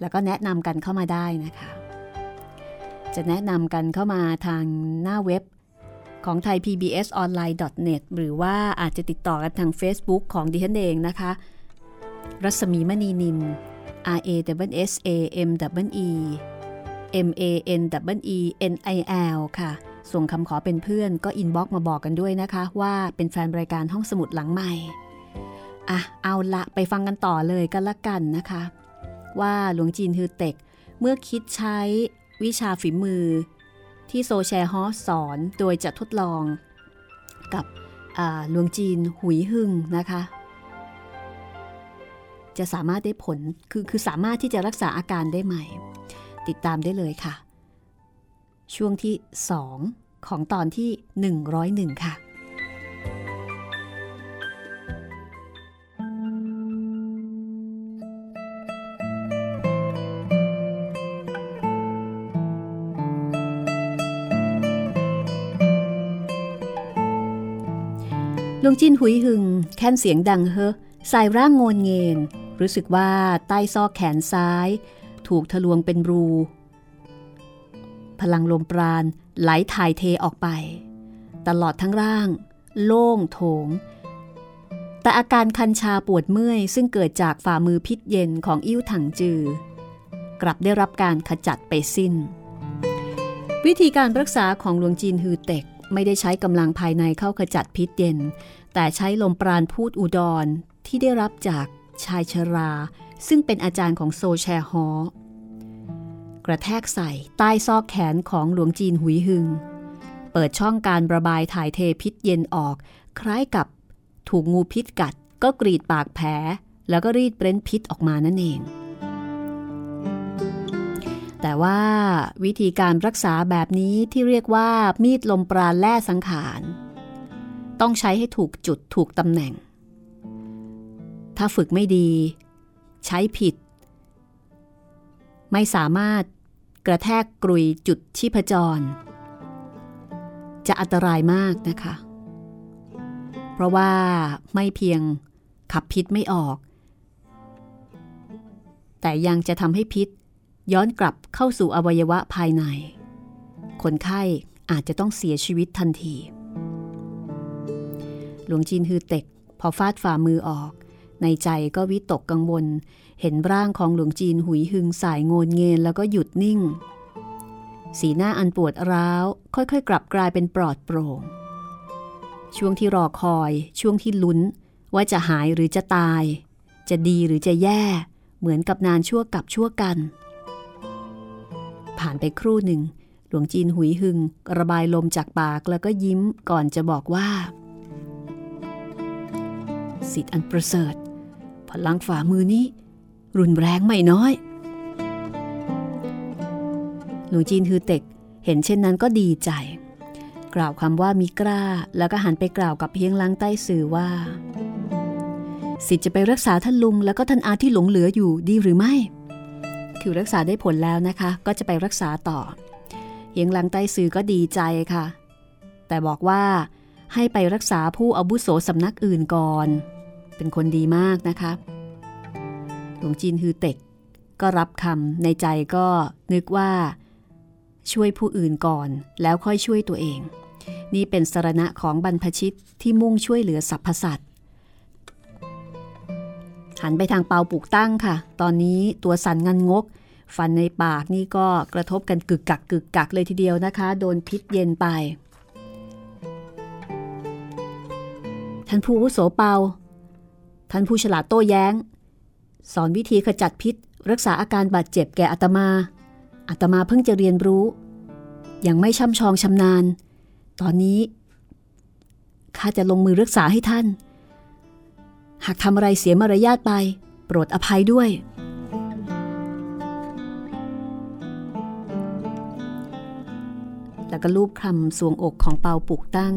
แล้วก็แนะนำกันเข้ามาได้นะคะ จะแนะนำกันเข้ามาทางหน้าเว็บของไทย PBS Online.net หรือว่าอาจจะติดต่อกันทาง Facebook ของดิฉันเองนะคะ รัศมีมณีนิน R A W S A M W E M A N W E N I L ค่ะ ส่งคำขอเป็นเพื่อนก็ inbox มาบอกกันด้วยนะคะ ว่าเป็นแฟนรายการห้องสมุดหลังใหม่ อะ เอาละไปฟังกันต่อเลยกันละกันนะคะ ว่าหลวงจีนฮือเต็กเมื่อคิดใช้ วิชาฝีมือ ที่โซแชฮอสอนโดยจะทดลองกับหลวงจีนหุยหึงนะคะ จะสามารถได้ผลคือคือสามารถที่จะรักษาอาการได้ใหม่ ติดตามได้เลยค่ะ ช่วงที่ 2 ของตอนที่ 101 ค่ะ หลวงจินหุยหึง แค้นเสียงดังเฮอใส่ร่างโงนเงินรู้สึกว่าใต้ซอกแขนซ้าย ถูกทะลวงเป็นรู พลังลมปราณไหลถ่ายเทออกไป ตลอดทั้งร่าง โล่งโถง แต่อาการคันชาปวดเมื่อย ซึ่งเกิดจากฝ่ามือพิษเย็นของอิ่วถังจือ กลับได้รับการขจัดไปสิ้น วิธีการรักษาของหลวงจีนฮือเต็ก ไม่ได้ใช้กำลังภายในเข้าขจัดพิษเย็น แต่ใช้ลมปราณพูดอุดรที่ได้รับจากชายชรา ซึ่งเป็นอาจารย์ของโซแชฮอกระแทกใส่ใต้ซอกแขนของหลวงจีนหุยหึง เปิดช่องการระบายถ่ายเทพิษเย็นออก คล้ายกับถูกงูพิษกัด ก็กรีดปากแผลแล้วก็รีดเปรนพิษออกมานั่นเอง ว่าวิธีการรักษาแบบนี้ที่เรียกว่ามีดลมปราณแล่สังขาร ต้องใช้ให้ถูกจุดถูกตำแหน่ง ถ้าฝึกไม่ดี ใช้ผิด ไม่สามารถกระแทกกรุยจุดชีพจร จะอันตรายมากนะคะ เพราะว่าไม่เพียงขับพิษไม่ออก แต่ยังจะทำให้พิษ ย้อนกลับเข้าสู่อวัยวะภายใน คนไข้อาจจะต้องเสียชีวิตทันที หลวงจีนฮือเต็ก พอฟาดฝ่ามือออก ในใจก็วิตกกังวล เห็นร่างของหลวงจีนหุยหึงสายโงนเงินแล้วก็หยุดนิ่ง สีหน้าอันปวดร้าว ค่อยๆ กลับกลายเป็นปลอดโปร่ง ช่วงที่รอคอย ช่วงที่ลุ้น ว่าจะหายหรือจะตาย จะดีหรือจะแย่ เหมือนกับนานชั่วกับชั่วกัน ผ่านไปครู่หนึ่ง หลวงจีนหุยหึง ระบายลมจากปากแล้วก็ยิ้มก่อนจะบอกว่าสิทธิ์อันประเสริฐ พลังฝ่ามือนี้ รุนแรงไม่น้อย หลวงจีนฮือเต็กเห็นเช่นนั้นก็ดีใจ กล่าวคำว่ามีกล้า แล้วก็หันไปกล่าวกับเพียงล้างใต้สื่อว่า สิทธิ์จะไปรักษาท่านลุงแล้วก็ท่านอาที่หลงเหลืออยู่ดีหรือไม่ คือรักษาได้ผลแล้วนะคะ ก็จะไปรักษาต่อเฮียงลังใต้สื่อก็ดีใจค่ะ แต่บอกว่าให้ไปรักษาผู้อาวุโสสำนักอื่นก่อน เป็นคนดีมากนะคะ หลวงจีนฮือเต็ก ก็รับคำในใจก็นึกว่า ช่วยผู้อื่นก่อน แล้วค่อยช่วยตัวเอง นี่เป็นสรณะของบรรพชิตที่มุ่งช่วยเหลือสรรพสัตว์ หันไปทางเปาปลูกตั้งค่ะ ตอนนี้ตัวสันงันงก ฟันในปากนี่ก็กระทบกันกึกกักกึกกักเลยทีเดียวนะคะ โดนพิษเย็นไป ท่านผู้วุโสเปา ท่านผู้ฉลาดโต้แย้ง สอนวิธีขจัดพิษ รักษาอาการบาดเจ็บแก่อาตมาอาตมาเพิ่งจะเรียนรู้ ยังไม่ช่ำชองชำนาญ ตอนนี้ข้าจะลงมือรักษาให้ท่าน หากทำอะไรเสียมารยาทไป โปรดอภัยด้วย แล้วก็ลูบคลำสวงอกของเปาปุกตั้ง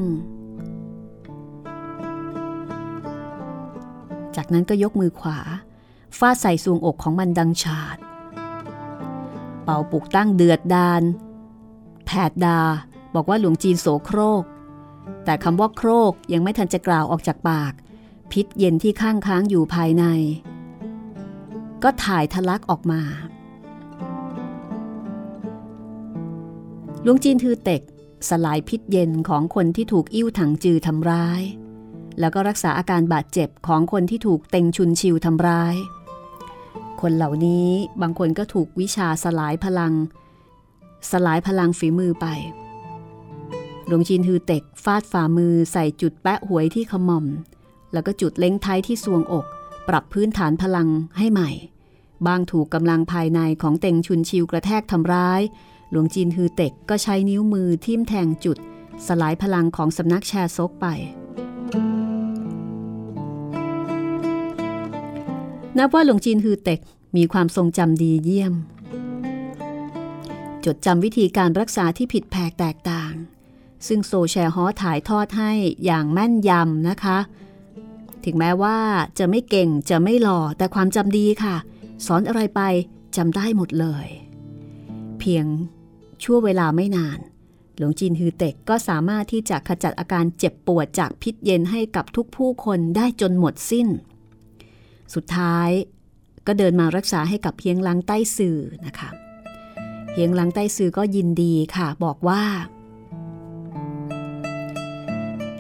จากนั้นก็ยกมือขวาฟาดใส่สวงอกของมันดังฉาด เปาปุกตั้งเดือดดานแผดดา บอกว่าหลวงจีนโสโครก แต่คำว่าโครกยังไม่ทันจะกล่าวออกจากปาก พิษเย็นที่ข้างค้างอยู่ภายใน ก็ถ่ายทะลักออกมาหลวงจีนทือเต็กสลายพิษเย็นของคนที่ถูกอิ่วถังจือทำร้าย แล้วก็รักษาอาการบาดเจ็บของคนที่ถูกเต็งชุนชิวทำร้าย คนเหล่านี้บางคนก็ถูกวิชาสลายพลัง สลายพลังฝีมือไปหลวงจีนฮือเต็กฟาดฝ่ามือใส่จุดแปะหวยที่ขมอม แล้วก็จุดเล้งไทยที่สวงอก ปรับพื้นฐานพลังให้ใหม่ บางถูกกำลังภายในของเต็งชุนชิวกระแทกทำร้าย หลวงจีนฮือเต็กก็ใช้นิ้วมือทิ่มแทงจุด สลายพลังของสำนักแชร์ซกไป นับว่าหลวงจีนฮือเต็กมีความทรงจำดีเยี่ยม จดจำวิธีการรักษาที่ผิดแผกแตกต่าง ซึ่งโซแชร์ฮอถ่ายทอดให้อย่างแม่นยำนะคะ ถึงแม้ว่าจะไม่เก่งจะไม่หล่อแต่ความจำดีค่ะ สอนอะไรไปจำได้หมดเลย เพียงชั่วเวลาไม่นาน หลวงจีนฮือเต็กก็สามารถที่จะขจัดอาการเจ็บปวดจากพิษเย็นให้กับทุกผู้คนได้จนหมดสิ้น สุดท้ายก็เดินมารักษาให้กับเฮียงลังใต้สื่อนะคะเฮียงลังใต้สื่อก็ยินดีค่ะบอกว่า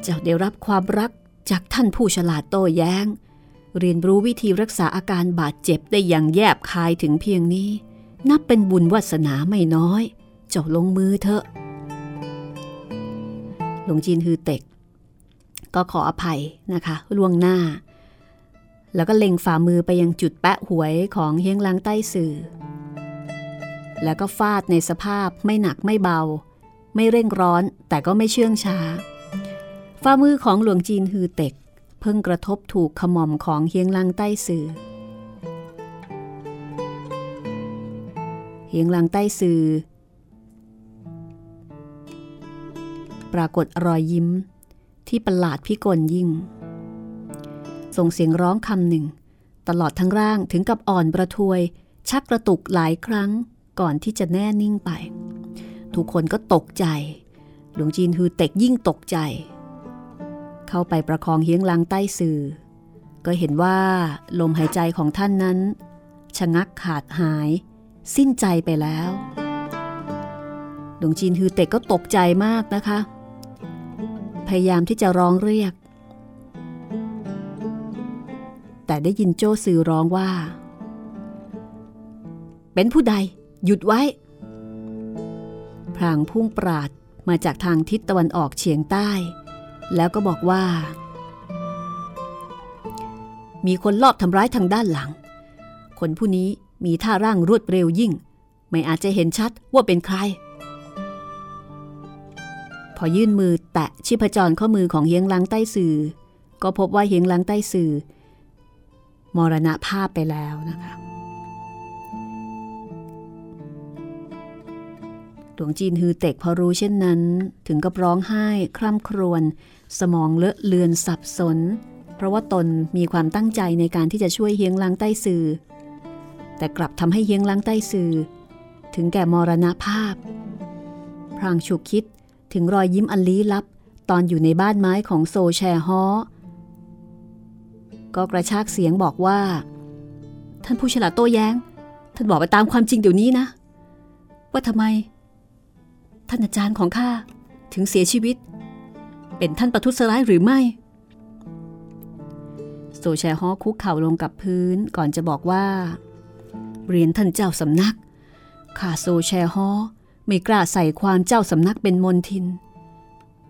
จ้าได้รับความรัก จากท่านผู้ฉลาดโต้แย้ง เรียนรู้วิธีรักษาอาการบาดเจ็บได้อย่างแยบคายถึงเพียงนี้ นับเป็นบุญวาสนาไม่น้อย เจ้าลงมือเถอะหลวงจีนฮือเต็ก ก็ขออภัยนะคะล่วงหน้า แล้วก็เล็งฝ่ามือไปยังจุดแปะหวยของเฮียงลังใต้สื่อ แล้วก็ฟาดในสภาพไม่หนักไม่เบา ไม่เร่งร้อนแต่ก็ไม่เชื่องช้า ฝ่ามือของหลวงจีนฮือเต็ก เพิ่งกระทบถูกขมอมของเฮียงลังใต้สื่อเฮียงลังใต้สื่อปรากฏรอยยิ้มที่ประหลาดพิกลยิ่ง ส่งเสียงร้องคำหนึ่ง ตลอดทั้งร่างถึงกับอ่อนประทวย ชักกระตุกหลายครั้งก่อนที่จะแน่นิ่งไป ทุกคนก็ตกใจ หลวงจีนฮือเต็กยิ่งตกใจ เข้าไปประคองเฮียงลังใต้สื่อ ก็เห็นว่าลมหายใจของท่านนั้น ชะงักขาดหาย สิ้นใจไปแล้วหลวงจีนฮือเต็กก็ตกใจมากนะคะ พยายามที่จะร้องเรียก แต่ได้ยินโจ้สื่อร้องว่า เป็นผู้ใด หยุดไว้ พรางพุ่งปราดมาจากทางทิศตะวันออกเฉียงใต้ แล้วก็บอกว่า มีคนลอบทำร้ายทางด้านหลัง คนผู้นี้มีท่าร่างรวดเร็วยิ่ง ไม่อาจจะเห็นชัดว่าเป็นใคร พอยื่นมือแตะชีพจรข้อมือของเฮียงลังใต้สื่อ ก็พบว่าเฮียงลังใต้สื่อ มรณภาพไปแล้วนะคะหลวงจีนฮือเต็กพอรู้เช่นนั้น ถึงกับร้องไห้ คร่ำครวญ สมองเลอะเลือนสับสน เพราะว่าตนมีความตั้งใจในการที่จะช่วยเฮียงลังใต้สื่อ แต่กลับทำให้เฮียงลังใต้สื่อ ถึงแก่มรณภาพ พรางฉุกคิดถึงรอยยิ้มอันลี้ลับ ตอนอยู่ในบ้านไม้ของโซแชฮอก็กระชากเสียงบอกว่า ท่านผู้ฉลาดโต้แย้ง ท่านบอกไปตามความจริงเดี๋ยวนี้นะ ว่าทำไม ท่านอาจารย์ของข้าถึงเสียชีวิต เป็นท่านประทุษร้ายหรือไม่โซแชฮอคุกเข่าลงกับพื้นก่อนจะบอกว่า เรียนท่านเจ้าสำนักข้าโซแชฮอไม่กล้าใส่ความเจ้าสำนักเป็นมนทิน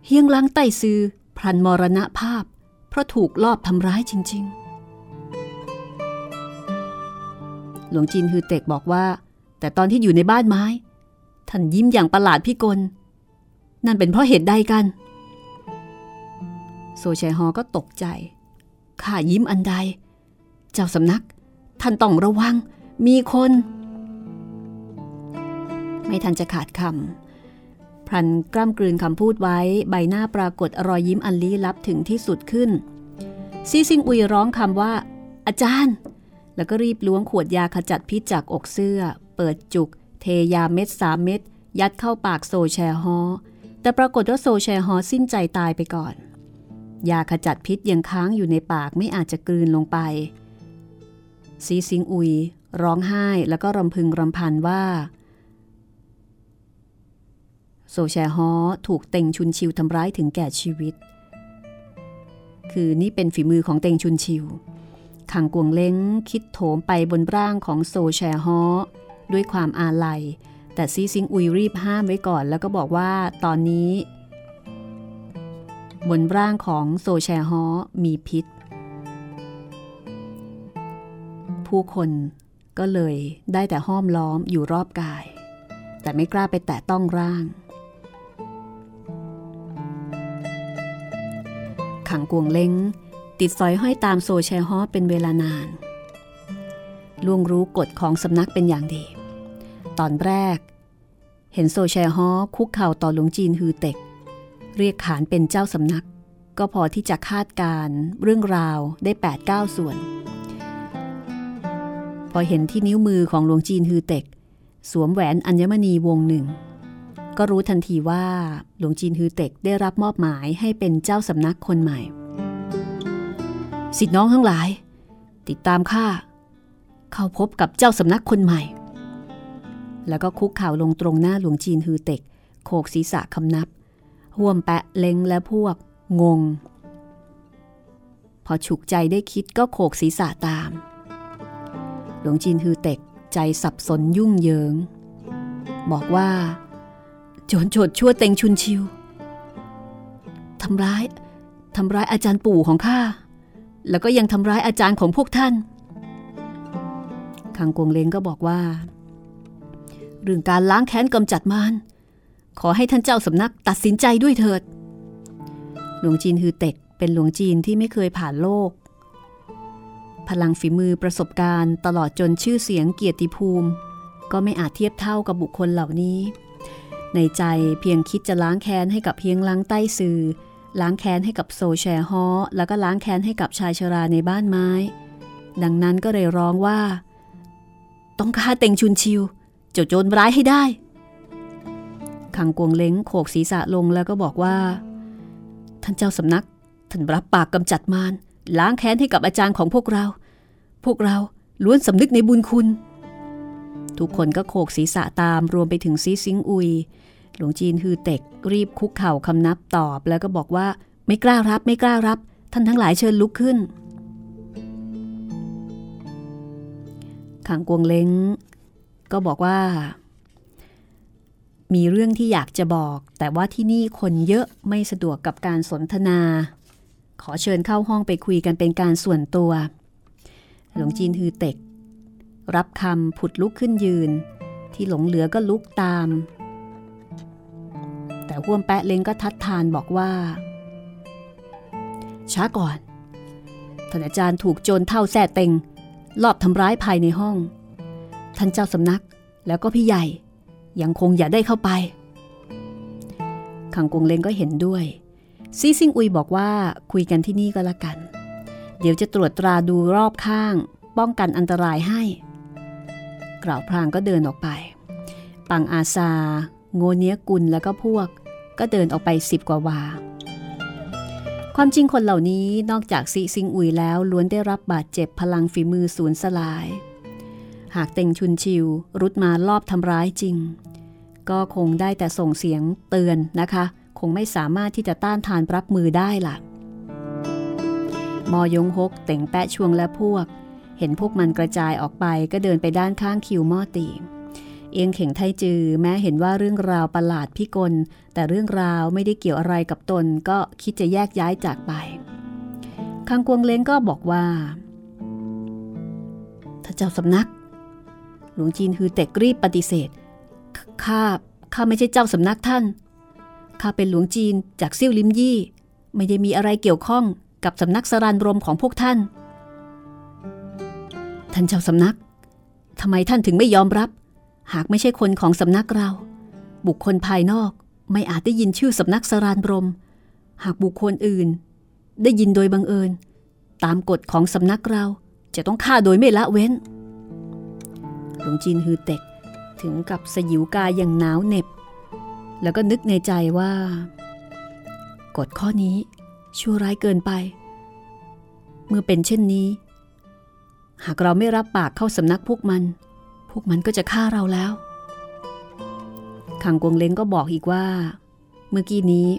เฮียงล้างใต้ซือพลันมรณภาพ เพราะถูกลอบทำร้ายจริง ๆ หลวงจีนฮือเต็กบอกว่า แต่ตอนที่อยู่ในบ้านไม้ ท่านยิ้มอย่างประหลาดพิกล นั่นเป็นเพราะเหตุใดกัน โซแชฮอก็ตกใจ ข้ายิ้มอันใด เจ้าสำนัก ท่านต้องระวัง มีคน ไม่ทันจะขาดคำพลันกล้ำกลืนคำพูดไว้ใบหน้าปรากฏรอยยิ้มอันลี้ลับถึงที่สุดขึ้น ซีซิงอุยร้องคำว่า อาจารย์ แล้วก็รีบล้วงขวดยาขจัดพิษจากอกเสื้อ เปิดจุก เทยาเม็ดสามเม็ดยัดเข้าปากโซแชฮอแต่ปรากฏว่าโซแชฮอสิ้นใจตายไปก่อน ยาขจัดพิษยังค้างอยู่ในปากไม่อาจจะกลืนลงไป ซีซิงอุย ร้องไห้แล้วก็รำพึงรำพันว่า โซแชฮอถูกเต็งชุนชิวทำร้ายถึงแก่ชีวิต คือนี่เป็นฝีมือของเต็งชุนชิวขังกวงเล้งคิดโถมไปบนร่างของโซแชฮอด้วยความอาลัย แต่ซีซิงอุยรีบห้ามไว้ก่อนแล้วก็บอกว่าตอนนี้ บนร่างของโซแชฮอมีพิษ ผู้คนก็เลยได้แต่ห้อมล้อมอยู่รอบกาย แต่ไม่กล้าไปแตะต้องร่าง ขังกวงเล้งติดสอยห้อยตามโซแชฮอเป็นเวลานาน ล่วงรู้กฎของสำนักเป็นอย่างดี ตอนแรก เห็นโซแชฮอคุกเข่าต่อหลวงจีนฮือเต็ก เรียกขานเป็นเจ้าสำนัก ก็พอที่จะคาดการเรื่องราวได้8ปดเส่วน พอเห็นที่นิ้วมือของหลวงจีนฮือเต็ก สวมแหวนอัญมณีวงหนึ่ง ก็รู้ทันทีว่าหลวงจีนฮือเต็กได้รับมอบหมายให้เป็นเจ้าสำนักคนใหม่ สิทธิน้องทั้งหลาย ติดตามข้าเข้าพบกับเจ้าสำนักคนใหม่ แล้วก็คุกเข่าลงตรงหน้าหลวงจีนฮือเต็ก โขกศีรษะคำนับ ห่วมแปะเล็งและพวก งง พอฉุกใจได้คิดก็โขกศีรษะตาม หลวงจีนฮือเต็กใจสับสนยุ่งเหยิง บอกว่า โจรโฉดชั่วเต็งชุนชิวทำร้ายทำร้ายอาจารย์ปู่ของข้า แล้วก็ยังทำร้ายอาจารย์ของพวกท่านคังกวงเลงก็บอกว่า เรื่องการล้างแค้นกำจัดมาร ขอให้ท่านเจ้าสำนักตัดสินใจด้วยเถิด หลวงจีนฮือเต็กเป็นหลวงจีนที่ไม่เคยผ่านโลก พลังฝีมือประสบการณ์ตลอดจนชื่อเสียงเกียรติภูมิ ก็ไม่อาจเทียบเท่ากับบุคคลเหล่านี้ ในใจเพียงคิดจะล้างแค้นให้กับเพียงล้างใต้สื่อ ล้างแค้นให้กับโซแชฮอแล้วก็ล้างแค้นให้กับชายชราในบ้านไม้ ดังนั้นก็เลยร้องว่า ต้องฆ่าเต็งชุนชิวเจ้าโจรร้ายให้ได้ ขังกวงเล้งโขกศีรษะลงแล้วก็บอกว่า ท่านเจ้าสำนัก ท่านรับปากกำจัดมารล้างแค้นให้กับอาจารย์ของพวกเรา พวกเราล้วนสำนึกในบุญคุณ ทุกคนก็โขกศีรษะตามรวมไปถึงซีซิงอุย หลวงจีนฮือเต็กรีบคุกเข่าคำนับตอบ แล้วก็บอกว่าไม่กล้ารับไม่กล้ารับ ท่านทั้งหลายเชิญลุกขึ้นขังกวงเล้งก็บอกว่า มีเรื่องที่อยากจะบอก แต่ว่าที่นี่คนเยอะไม่สะดวกกับการสนทนา ขอเชิญเข้าห้องไปคุยกันเป็นการส่วนตัว หลวงจีนฮือเต็ก รับคำผุดลุกขึ้นยืน ที่หลงเหลือก็ลุกตาม แต่ห้วมแปะเล้งก็ทัดทานบอกว่า ช้าก่อนท่านอาจารย์ถูกโจรเท่าแส่เต็ง ลอบทำร้ายภายในห้อง ท่านเจ้าสำนักแล้วก็พี่ใหญ่ ยังคงอย่าได้เข้าไปขังกงเลงก็เห็นด้วยซีซิงอุยบอกว่าคุยกันที่นี่ก็แล้วกัน เดี๋ยวจะตรวจตราดูรอบข้าง ป้องกันอันตรายให้ กล่าวพลางก็เดินออกไป ปังอาซา โงเนียกุลแล้วก็พวก ก็เดินออกไปสิบกว่าวา ความจริงคนเหล่านี้นอกจากซีซิงอุยแล้วล้วนได้รับบาดเจ็บพลังฝีมือสูญสลาย หากเต็งชุนชิวรุดมาลอบทำร้ายจริง ก็คงได้แต่ส่งเสียงเตือนนะคะ คงไม่สามารถที่จะต้านทานรับมือได้ล่ะ มอยงฮกเต่งแปะชวงและพวก เห็นพวกมันกระจายออกไปก็เดินไปด้านข้างคิวมอตีเอียงเข่งไทจือแม้เห็นว่าเรื่องราวประหลาดพิกล แต่เรื่องราวไม่ได้เกี่ยวอะไรกับตนก็คิดจะแยกย้ายจากไปคังกวงเล้งก็บอกว่าถ้าเจ้าสำนัก หลวงจีนฮือเต็กรีบปฏิเสธ ข้าข้าไม่ใช่เจ้าสำนักท่านข้าเป็นหลวงจีนจากซี่วลิมยี่ ไม่ได้มีอะไรเกี่ยวข้องกับสำนักสรานรมของพวกท่าน ท่านเจ้าสำนักทำไมท่านถึงไม่ยอมรับ หากไม่ใช่คนของสำนักเรา บุคคลภายนอกไม่อาจได้ยินชื่อสำนักสรานรม หากบุคคลอื่น ได้ยินโดยบังเอิญ ตามกฎของสำนักเราจะต้องฆ่าโดยไม่ละเว้น หลวงจีนฮือเต็ก ถึงกับสยิวกายอย่างหนาวเหน็บ แล้วก็นึกในใจว่า กฎข้อนี้ชั่วร้ายเกินไป เมื่อเป็นเช่นนี้ หากเราไม่รับปากเข้าสำนักพวกมัน พวกมันก็จะฆ่าเราแล้วขังกวงเล้งก็บอกอีกว่า เมื่อกี้นี้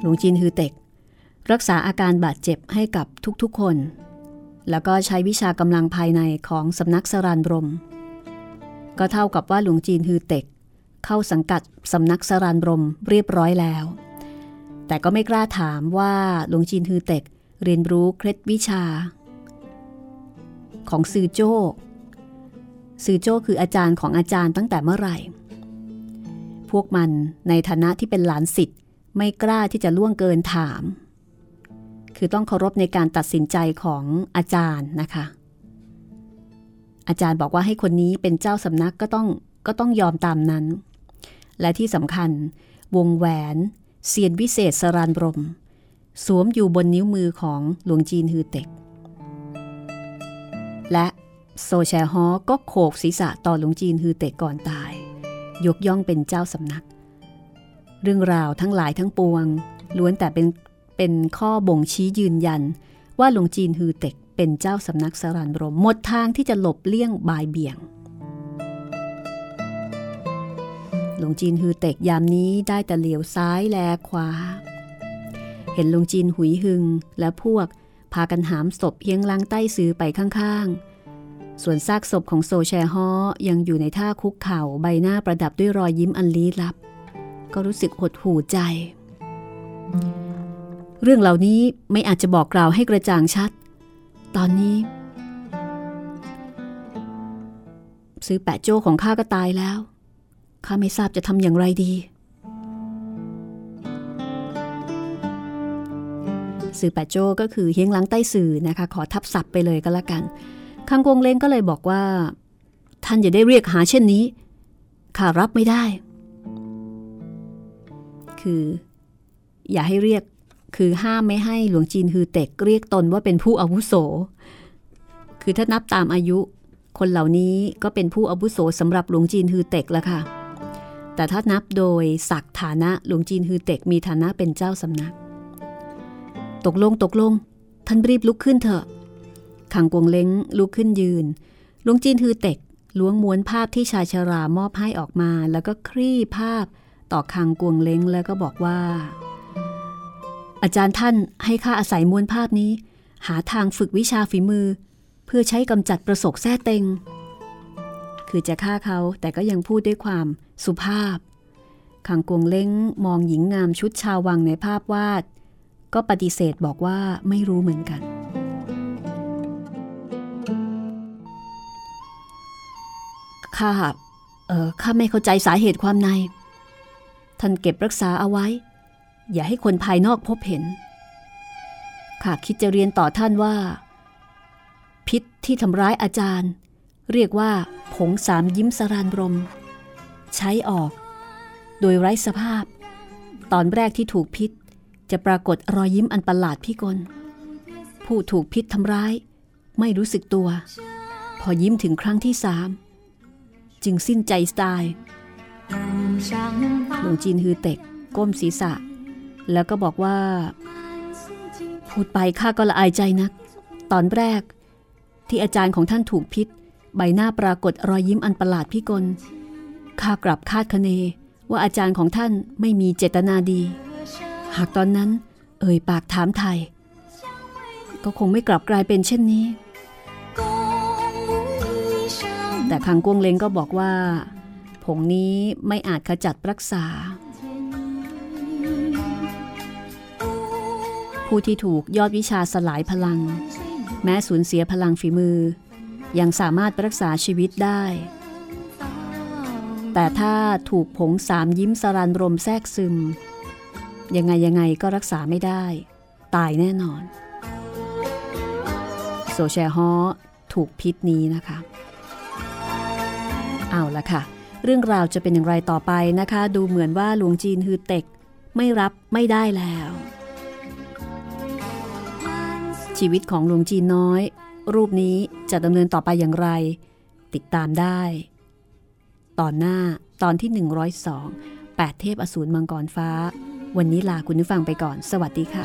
หลวงจีนฮือเต็ก รักษาอาการบาดเจ็บให้กับทุกๆคน แล้วก็ใช้วิชากำลังภายในของสำนักสรานรม ก็เท่ากับว่าหลวงจีนฮือเต็ก เข้าสังกัดสำนักสรานรมเรียบร้อยแล้ว แต่ก็ไม่กล้าถามว่าหลวงจีนฮือเต็ก เรียนรู้เคล็ดวิชา ของซือโจ้ซือโจ้คืออาจารย์ของอาจารย์ตั้งแต่เมื่อไหร่ พวกมันในฐานะที่เป็นหลานสิทธิ์ไม่กล้าที่จะล่วงเกินถาม คือต้องเคารพในการตัดสินใจของอาจารย์นะคะ อาจารย์บอกว่าให้คนนี้เป็นเจ้าสำนักก็ต้องก็ต้องยอมตามนั้น และที่สำคัญ วงแหวนเซียนวิเศษสรานบรม สวมอยู่บนนิ้วมือของหลวงจีนฮือเต็ก และโซแชฮอก็โขกศีรษะต่อหลวงจีนฮือเต็กก่อนตาย ยกย่องเป็นเจ้าสำนัก เรื่องราวทั้งหลายทั้งปวง ล้วนแต่เป็นเป็นข้อบ่งชี้ยืนยันว่าหลวงจีนฮือเต็ก เป็นเจ้าสำนักสรันรมหมดทางที่จะหลบเลี่ยงบายเบี่ยง หลวงจีนฮือเต็กยามนี้ได้แต่เหลียวซ้ายแลขวา เห็นหลวงจีนหุยหึงและพวกพากันหามศพเฮียงลังใต้ซื้อไปข้างๆ ส่วนซากศพของโซแชฮอยังอยู่ในท่าคุกเข่าใบหน้าประดับด้วยรอยยิ้มอันลี้ลับ ก็รู้สึกหดหู่ใจ เรื่องเหล่านี้ไม่อาจจะบอกกล่าวให้กระจ่างชัด ตอนนี้ ซื้อแปะโจ้ของข้าก็ตายแล้ว ข้าไม่ทราบจะทำอย่างไรดีสื่อแปะโจ้ก็คือเฮียงหลังใต้สื่อนะคะ ขอทับศัพท์ไปเลยก็แล้วกันคังกงเล้งก็เลยบอกว่า ท่านอย่าได้เรียกหาเช่นนี้ ข้ารับไม่ได้ คือ อย่าให้เรียก คือห้ามไม่ให้หลวงจีนฮือเต็กเรียกตนว่าเป็นผู้อาวุโส คือถ้านับตามอายุ คนเหล่านี้ก็เป็นผู้อาวุโสสำหรับหลวงจีนฮือเต็กแล้วค่ะ แต่ถ้านับโดยศักฐานะหลวงจีนฮือเต็กมีฐานะเป็นเจ้าสำนัก ตกลงตกลง ท่านรีบลุกขึ้นเถอะขังกวงเล้งลุกขึ้นยืนหลวงจีนฮือเต็กล้วงม้วนภาพที่ชายชรามอบให้ออกมา แล้วก็คลี่ภาพต่อคังกวงเล้งแล้วก็บอกว่า อาจารย์ท่านให้ข้าอาศัยม้วนภาพนี้ หาทางฝึกวิชาฝีมือ เพื่อใช้กำจัดประสกแท้เต็ง คือจะฆ่าเขาแต่ก็ยังพูดด้วยความสุภาพขังกวงเล้งมองหญิงงามชุดชาววังในภาพวาด ก็ปฏิเสธบอกว่าไม่รู้เหมือนกัน ข้า เออข้าไม่เข้าใจสาเหตุความใน ท่านเก็บรักษาเอาไว้ อย่าให้คนภายนอกพบเห็นข้าคิดจะเรียนต่อท่านว่า พิษที่ทำร้ายอาจารย์ เรียกว่า ผงสามยิ้มสรานรม ใช้ออก โดยไร้สภาพ ตอนแรกที่ถูกพิษ จะปรากฏรอยยิ้มอันประหลาดพิกลผู้ถูกพิษทำร้าย ไม่รู้สึกตัว พอยิ้มถึงครั้งที่สามจึงสิ้นใจตายหลวงจีนฮือเต็ก ก้มศีรษะ แล้วก็บอกว่า พูดไปข้าก็ละอายใจนัก ตอนแรก ที่อาจารย์ของท่านถูกพิษ ใบหน้าปรากฏรอยยิ้มอันประหลาดพิกลข้ากลับคาดคะเน ว่าอาจารย์ของท่านไม่มีเจตนาดี หากตอนนั้น เอ่ยปากถามไทย ก็คงไม่กลับกลายเป็นเช่นนี้ แต่คังกวงเลงก็บอกว่า ผงนี้ไม่อาจขจัดรักษา ผู้ที่ถูกยอดวิชาสลายพลัง แม้สูญเสียพลังฝีมือ ยังสามารถรักษาชีวิตได้ แต่ถ้าถูกผงสามยิ้มสรันรมแทรกซึม ยังไงยังไงก็รักษาไม่ได้ ตายแน่นอน โซแชฮอถูกพิษนี้นะคะ เอาละค่ะ เรื่องราวจะเป็นอย่างไรต่อไปนะคะ ดูเหมือนว่าหลวงจีนฮือเต็กไม่รับไม่ได้แล้ว ชีวิตของหลวงจีนน้อย รูปนี้จะดำเนินต่อไปอย่างไร ติดตามได้ ตอนหน้าตอนที่ 102 8 เทพอสูรมังกรฟ้า วันนี้ลาคุณผู้ฟังไปก่อน สวัสดีค่ะ